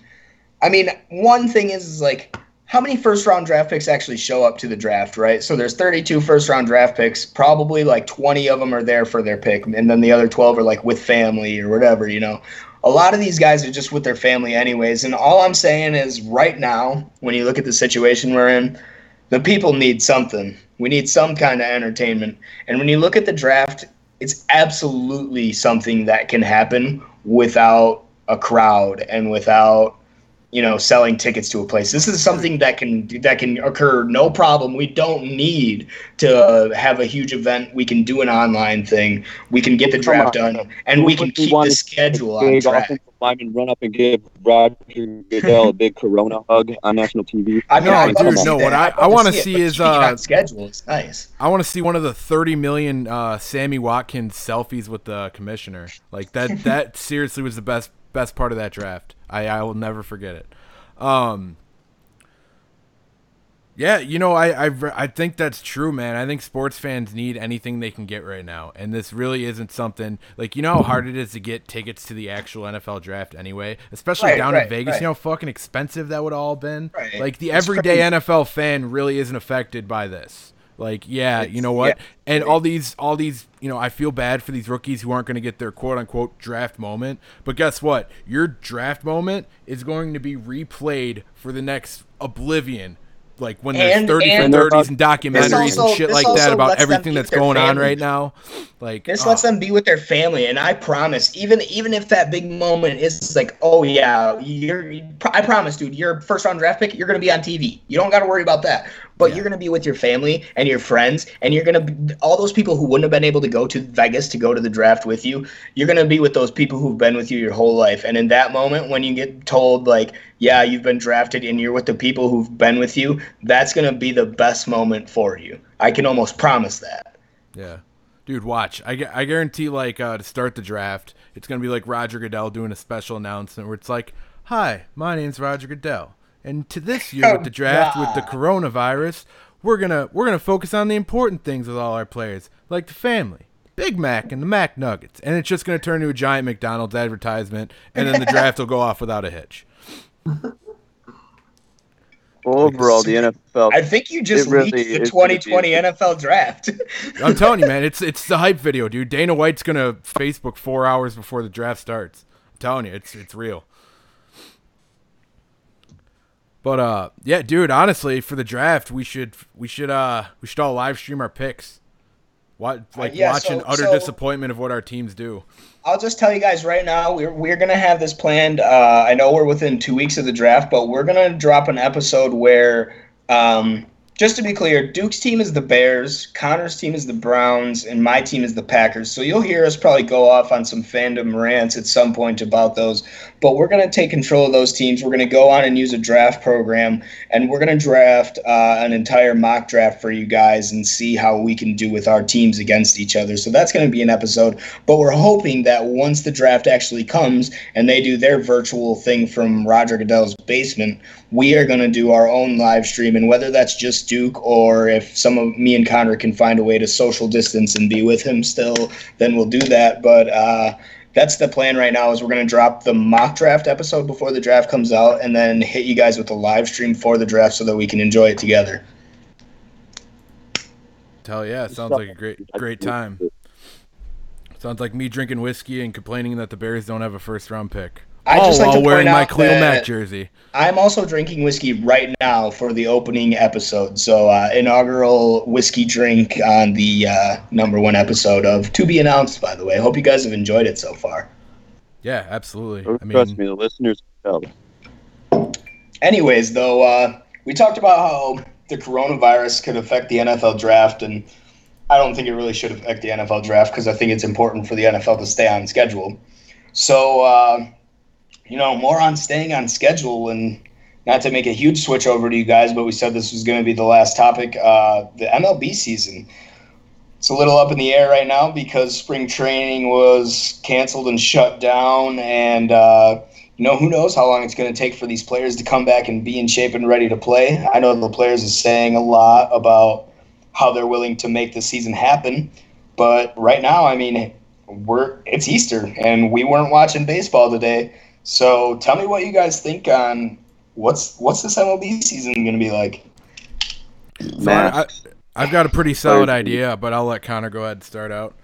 I mean, one thing is, is like how many first round draft picks actually show up to the draft, right? So there's 32 first round draft picks. Probably like 20 of them are there for their pick, and then the other 12 are like with family or whatever, you know. A lot of these guys are just with their family anyways, and all I'm saying is right now, when you look at the situation we're in, the people need something. We need some kind of entertainment. And when you look at the draft, it's absolutely something that can happen without a crowd and without you know selling tickets to a place this is something that can that can occur no problem we don't need to uh, have a huge event we can do an online thing we can get the draft done and we can keep the schedule on track offensive lineman run up and give Roger Goodell a big Corona hug on national TV. I mean, No, I'd love to dude, no, what I- I'd love I to wanna it, see but is, uh, schedule. It's nice. I want to see one of the 30 million uh, Sammy Watkins selfies with the commissioner. Like that that seriously was the best best part of that draft. I I will never forget it. Um yeah, you know, I I I think that's true, man. I think sports fans need anything they can get right now, and this really isn't something like you know how hard it is to get tickets to the actual NFL draft anyway, especially Right, down in Vegas. right. You know how fucking expensive that would all been. Right. Like the It's everyday crazy. NFL fan really isn't affected by this. Like, yeah, you know what? And all these, all these, you know, I feel bad for these rookies who aren't going to get their quote unquote draft moment. But guess what? Your draft moment is going to be replayed for the next oblivion. Like when there's And- 30 and- for 30s and documentaries also- and shit like that about everything that's going on right now. Like, This oh, lets them be with their family, and I promise, even even if that big moment is like, oh yeah, you're, I promise, dude, your first round draft pick, you're gonna be on TV. You don't got to worry about that. But Yeah. you're gonna be with your family and your friends, and you're gonna be, all those people who wouldn't have been able to go to Vegas to go to the draft with you. You're gonna be with those people who've been with you your whole life, and in that moment, when you get told like, yeah, you've been drafted, and you're with the people who've been with you, that's gonna be the best moment for you. I can almost promise that. Yeah. Dude, watch. I, I guarantee, like, uh, to start the draft, it's going to be like Roger Goodell doing a special announcement where it's like, Hi, my name's Roger Goodell. And to this year with the oh, draft with the coronavirus, we're gonna we're gonna focus on the important things with all our players, like the family, Big Mac and the Mac Nuggets. And it's just gonna turn into a giant McDonald's advertisement, and then the draft will go off without a hitch. Overall, the NFL. I think you just It really leaked the is gonna be 2020 NFL draft. I'm telling you, man, it's it's the hype video, dude. Dana White's gonna Facebook four hours before the draft starts. I'm telling you, it's it's real. But uh, yeah, dude. Honestly, for the draft, we should we should uh we should all live stream our picks. What like Uh, yeah, watching so- utter so- disappointment of what our teams do. I'll just tell you guys right now, we're, we're going to have this planned. Uh, I know we're within two weeks of the draft, but we're going to drop an episode where, um, just to be clear, Duke's team is the Bears, Connor's team is the Browns, and my team is the Packers. So you'll hear us probably go off on some fandom rants at some point about those. But we're going to take control of those teams. We're going to go on and use a draft program, and we're going to draft uh, an entire mock draft for you guys and see how we can do with our teams against each other. So that's going to be an episode. But we're hoping that once the draft actually comes and they do their virtual thing from Roger Goodell's basement, we are going to do our own live stream. And whether that's just Duke or if some of me and Connor can find a way to social distance and be with him still, then we'll do that. But uh, that's the plan right now is we're going to drop the mock draft episode before the draft comes out and then hit you guys with a live stream for the draft so that we can enjoy it together. Hell yeah, sounds like a great great time. Sounds like me drinking whiskey and complaining that the Bears don't have a first round pick. I'd All just like while to wearing point my out Khalil Mack that- jersey. I'm also drinking whiskey right now for the opening episode. So, uh, inaugural whiskey drink on the uh, number one episode of To Be Announced, by the way. Hope you guys have enjoyed it so far. Yeah, absolutely. Oh, I trust mean, me, the listeners can tell. Anyways, though, uh, we talked about how the coronavirus could affect the NFL draft, and I don't think it really should affect the NFL draft because I think it's important for the NFL to stay on schedule. So, uh, you know, more on staying on schedule and not to make a huge switch over to you guys, but we said this was going to be the last topic. Uh, the MLB season. It's a little up in the air right now because spring training was canceled and shut down, and uh, you know who knows how long it's going to take for these players to come back and be in shape and ready to play. I know the players are saying a lot about how they're willing to make the season happen, but right now, I mean, we're it's Easter and we weren't watching baseball today. So tell me what you guys think on what's what's this MLB season going to be like? so I, I, Masks. I've got a pretty solid idea, but I'll let Connor go ahead and start out.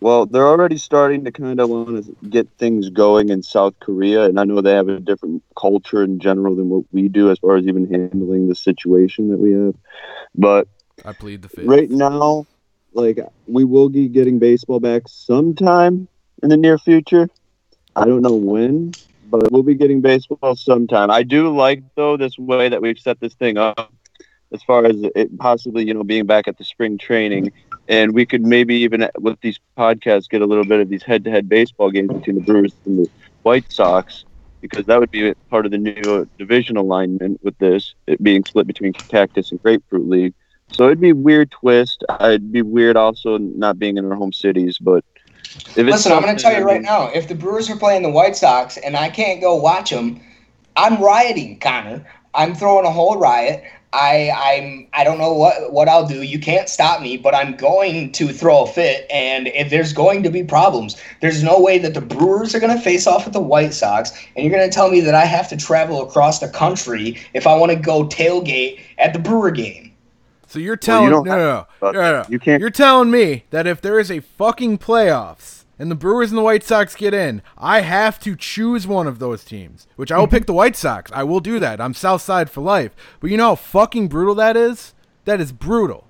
Well, they're already starting to kind of want to get things going in South Korea, and I know they have a different culture in general than what we do as far as even handling the situation that we have. But I plead the fifth. right now, like we will be getting baseball back sometime in the near future. I don't know when, but we'll be getting baseball sometime. I do like though this way that we've set this thing up, as far as it possibly you know being back at the spring training, and we could maybe even with these podcasts get a little bit of these head-to-head baseball games between the Brewers and the White Sox. Because that would be part of the new division alignment with this, it being split between Cactus and Grapefruit League. So it'd be weird twist. I'd be weird also not being in our home cities, but Listen, I'm going to tell you right now, if the Brewers are playing the White Sox and I can't go watch them, I'm rioting, Connor. I'm throwing a whole riot. I I'm I don't know what what I'll do. You can't stop me, but I'm going to throw a fit and if there's going to be problems. There's no way that the Brewers are going to face off with the White Sox and you're going to tell me that I have to travel across the country if I want to go tailgate at the Brewer game. So you're telling don't no, no, no, no, no, no. you can't- You're telling me that if there is a fucking playoffs and the Brewers and the White Sox get in, I have to choose one of those teams. Which I will pick the White Sox. I will do that. I'm South Side for life. But you know how fucking brutal that is. That is brutal.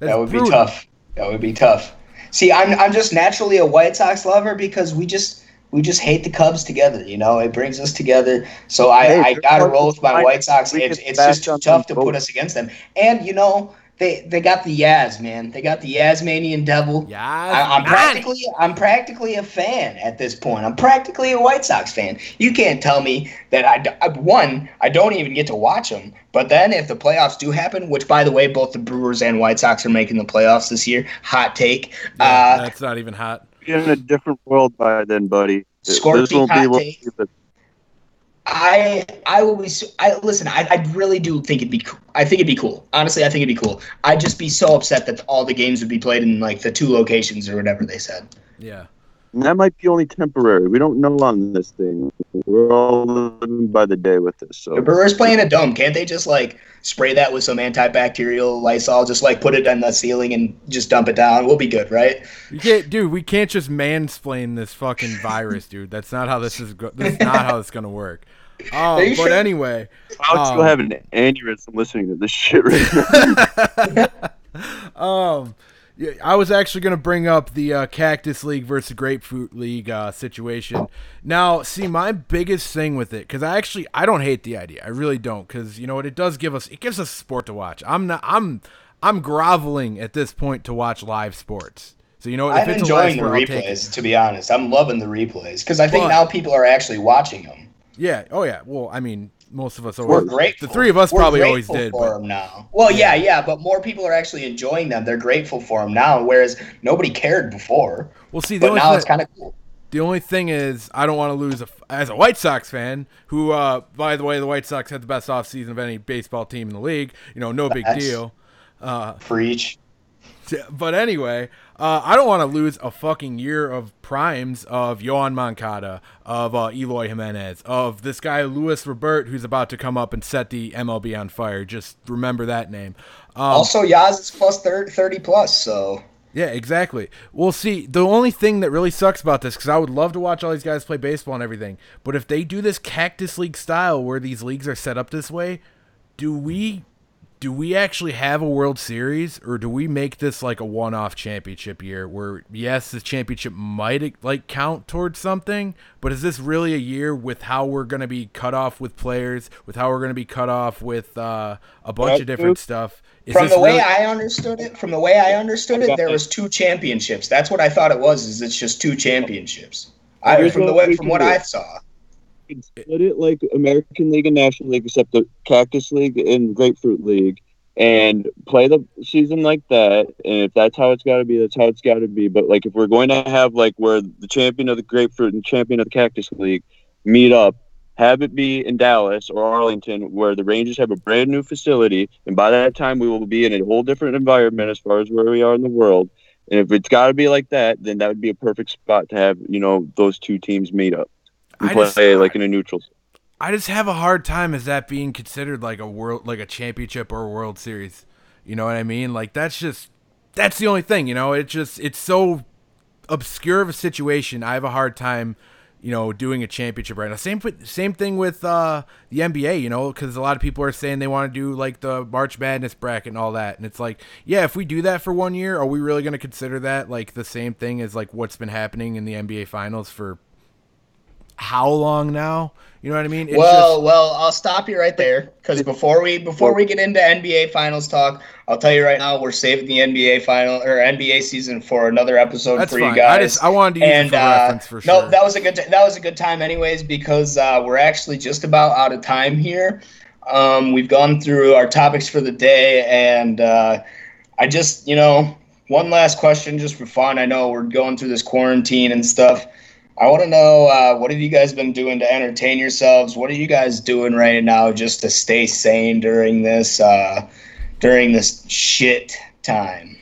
is That would be tough. That would be tough. See, I'm I'm just naturally a White Sox lover because we just we just hate the Cubs together. You know, it brings us together. So I, Hey, I gotta roll with my. White Sox. We It's, it's just too tough to put us against them. And you know, they they got the Yaz man. They got the Yasmanian devil. Yes, I, I'm practically I'm practically a fan at this point. I'm practically a White Sox fan. You can't tell me that I, d- I- one I don't even get to watch them. But then if the playoffs do happen, which by the way both the Brewers and White Sox are making the playoffs this year, hot take. Yeah, uh, that's not even hot. Be in a different world by then, buddy. This won't hot be what take. I I will be. so- I listen. I, I really do think it'd be. co- I think it'd be cool. Honestly, I think it'd be cool. I'd just be so upset that all the games would be played in like the two locations or whatever they said. Yeah. And that might be only temporary. We don't know on this thing. We're all living by the day with this. So The Brewers playing a dome. Can't they just like spray that with some antibacterial Lysol? Just like put it on the ceiling and just dump it down. We'll be good, right? You can't, dude. We can't just mansplain this fucking virus, dude. That's not how this is. Go- that's not how it's gonna work. Oh, Are but sure? anyway, I'll still Um, have an aneurysm listening to this shit right now. um, yeah, I was actually gonna bring up the uh, Cactus League versus Grapefruit League uh, situation. Now, see, my biggest thing with it, because I actually I don't hate the idea. I really don't, because you know what? It does give us it gives us sport to watch. I'm not. I'm I'm groveling at this point to watch live sports. So you know, what? if I'm it's a live enjoying the sport, I'll take it. replays, to be honest. I'm loving the replays because I think But- now people are actually watching them. Yeah. Oh yeah. Well, I mean, most of us We're grateful. The three of us We're probably always did. for But, them now. Well, yeah, yeah, but more people are actually enjoying them. They're grateful for them now, whereas nobody cared before. well, see, the But only now thing, it's kind of cool. the only thing is, I don't want to lose a, as a White Sox fan. Who, uh, by the way, the White Sox had the best offseason of any baseball team in the league. You know, no big deal. Uh, Preach. but anyway, uh, I don't want to lose a fucking year of primes of Yoán Moncada, of uh, Eloy Jimenez, of this guy Luis Robert, who's about to come up and set the MLB on fire. Just remember that name. Um, also, Yaz is plus 30, 30 plus, so Yeah, exactly. We'll see, the only thing that really sucks about this, because I would love to watch all these guys play baseball and everything, but if they do this Cactus League style where these leagues are set up this way, do we do we actually have a World Series, or do we make this like a one-off championship year where yes, the championship might like count towards something, but is this really a year with how we're going to be cut off with players, with how we're going to be cut off with uh, a bunch Right, of different dude. stuff? Is from this the way really- I understood it, from the way I understood it, there was two championships. That's what I thought it was. Is it's just two championships? I, Here's from the way from what. I saw. Can split it like American League and National League, except the Cactus League and Grapefruit League, and play the season like that. And if that's how it's got to be, that's how it's got to be. But like if we're going to have like where the champion of the Grapefruit and champion of the Cactus League meet up, have it be in Dallas or Arlington, where the Rangers have a brand new facility, and by that time we will be in a whole different environment as far as where we are in the world. And if it's got to be like that, then that would be a perfect spot to have you know those two teams meet up I play just- like in a neutral. I just have a hard time as that being considered like a world like a championship or a world series. You know what I mean? Like that's just that's the only thing, you know? It just it's so obscure of a situation. I have a hard time, you know, doing a championship right now. Same same thing with uh the NBA, you know, cuz a lot of people are saying they want to do like the March Madness bracket and all that. And it's like, yeah, if we do that for one year, are we really going to consider that like the same thing as like what's been happening in the NBA finals for how long now? You know what I mean? It's well, just- well, I'll stop you right there because before we before we get into NBA finals talk, I'll tell you right now we're saving the NBA final or NBA season for another episode That's for fine. you guys. I just I wanted to use and for uh, reference for sure. no, that was a good that was a good time anyways because uh, we're actually just about out of time here. Um, we've gone through our topics for the day, and uh, I just you know one last question just for fun. I know we're going through this quarantine and stuff. I want to know uh, what have you guys been doing to entertain yourselves? What are you guys doing right now just to stay sane during this uh, during this shit time?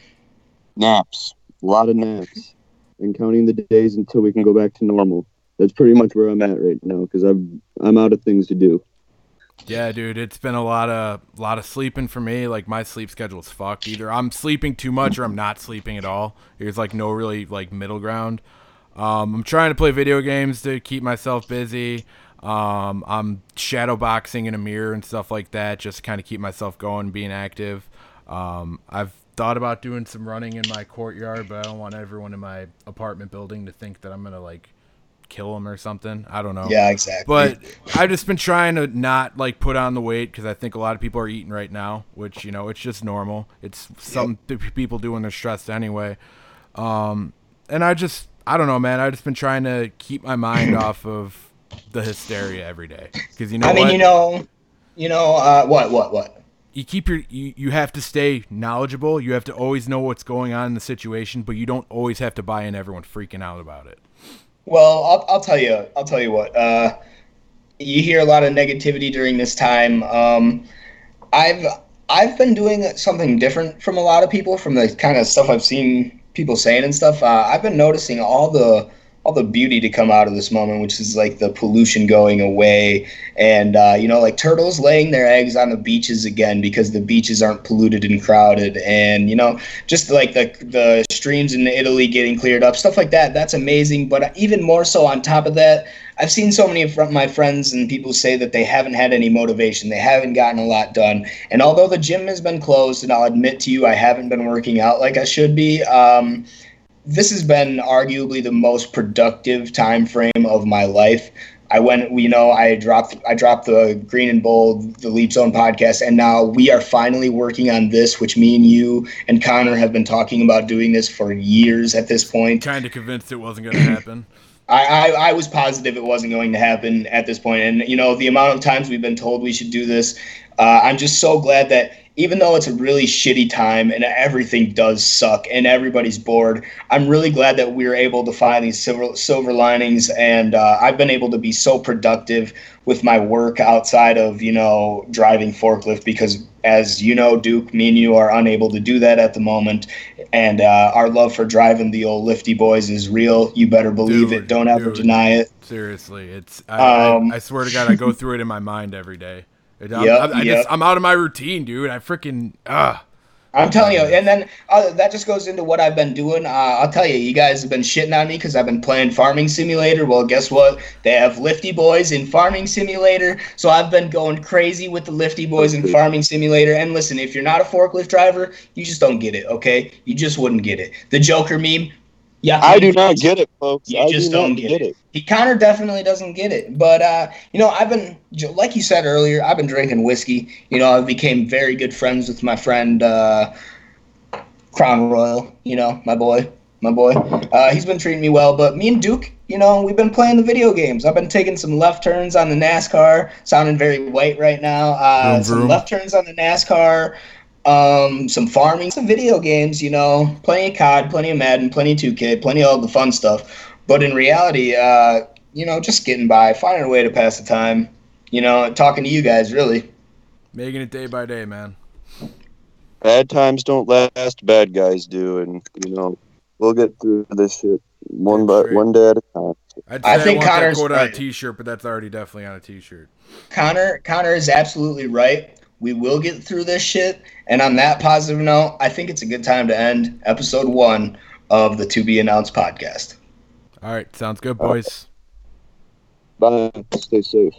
naps, a lot of naps, and counting the days until we can go back to normal. That's pretty much where I'm at right now because I'm I'm out of things to do. Yeah, dude, it's been a lot of lot of sleeping for me. Like my sleep schedule's fucked. Either I'm sleeping too much or I'm not sleeping at all. There's like no really like middle ground. Um, I'm trying to play video games to keep myself busy. Um, I'm shadow boxing in a mirror and stuff like that, just to kind of keep myself going, being active. Um, I've thought about doing some running in my courtyard, but I don't want everyone in my apartment building to think that I'm gonna like kill them or something. I don't know. Yeah, exactly. But I've just been trying to not like put on the weight because I think a lot of people are eating right now, which you know it's just normal. It's some p- people do when they're stressed anyway. Um, and I just I don't know, man. I've just been trying to keep my mind off of the hysteria every day because you know I mean, what? you know, you know, uh, what, what, what? you keep your you, you have to stay knowledgeable. You have to always know what's going on in the situation, but you don't always have to buy in everyone freaking out about it. Well, I'll, I'll tell you. I'll tell you what. Uh, you hear a lot of negativity during this time. Um, I've I've been doing something different from a lot of people from the kind of stuff I've seen people saying and stuff. Uh, I've been noticing all the all the beauty to come out of this moment, which is like the pollution going away, and uh, you know, like turtles laying their eggs on the beaches again because the beaches aren't polluted and crowded, and you know, just like the the streams in Italy getting cleared up, stuff like that. That's amazing. But even more so, on top of that, I've seen so many of my friends and people say that they haven't had any motivation. They haven't gotten a lot done. And although the gym has been closed, and I'll admit to you, I haven't been working out like I should be. Um, this has been arguably the most productive time frame of my life. I went, you know, I dropped, I dropped the Green and Bold, the Leap Zone podcast, and now we are finally working on this, which me and you and Connor have been talking about doing this for years at this point. Kind of convinced it wasn't going to happen. I, I, I was positive it wasn't going to happen at this point, and you know the amount of times we've been told we should do this. Uh, I'm just so glad that even though it's a really shitty time and everything does suck and everybody's bored, I'm really glad that we are able to find these silver, silver linings. And uh, I've been able to be so productive with my work outside of, you know, driving forklift because, as you know, Duke, me and you are unable to do that at the moment. And uh, our love for driving the old lifty boys is real. You better believe Dude, it. Don't ever dude. deny it. Seriously, it's I, Um, I, I swear to God, I go through it in my mind every day. It- I'm, Yep, I'm, I yep. just, I'm out of my routine, dude. I freaking ah. I'm telling you, and then uh, that just goes into what I've been doing. Uh, I'll tell you, you guys have been shitting on me because I've been playing Farming Simulator. Well, guess what? They have Lifty Boys in Farming Simulator, so I've been going crazy with the Lifty Boys in Farming Simulator. And listen, if you're not a forklift driver, you just don't get it, okay? You just wouldn't get it. The Joker meme, yeah, I do not get it, folks. You I just do not don't get it. He Connor definitely doesn't get it. But uh, you know, I've been like you said earlier, I've been drinking whiskey. You know, I became very good friends with my friend uh, Crown Royal. You know, my boy, my boy. Uh, he's been treating me well. But me and Duke, you know, we've been playing the video games. I've been taking some left turns on the NASCAR, sounding very white right now. Uh, Vroom, some left turns on the NASCAR. Um, some farming, some video games, you know, plenty of COD, plenty of Madden, plenty of 2K, plenty of all the fun stuff. But in reality, uh, you know, just getting by, finding a way to pass the time, you know, talking to you guys, really. Making it day by day, man. Bad times don't last, bad guys do, and you know we'll get through this shit one by one day at a time. I'd say I I, think want Connor's that quote on a right. T-shirt, but that's already definitely on a T-shirt. Connor, Connor is absolutely right. We will get through this shit. And on that positive note, I think it's a good time to end episode one of the To Be Announced podcast. All right, sounds good, boys. Bye. Stay safe.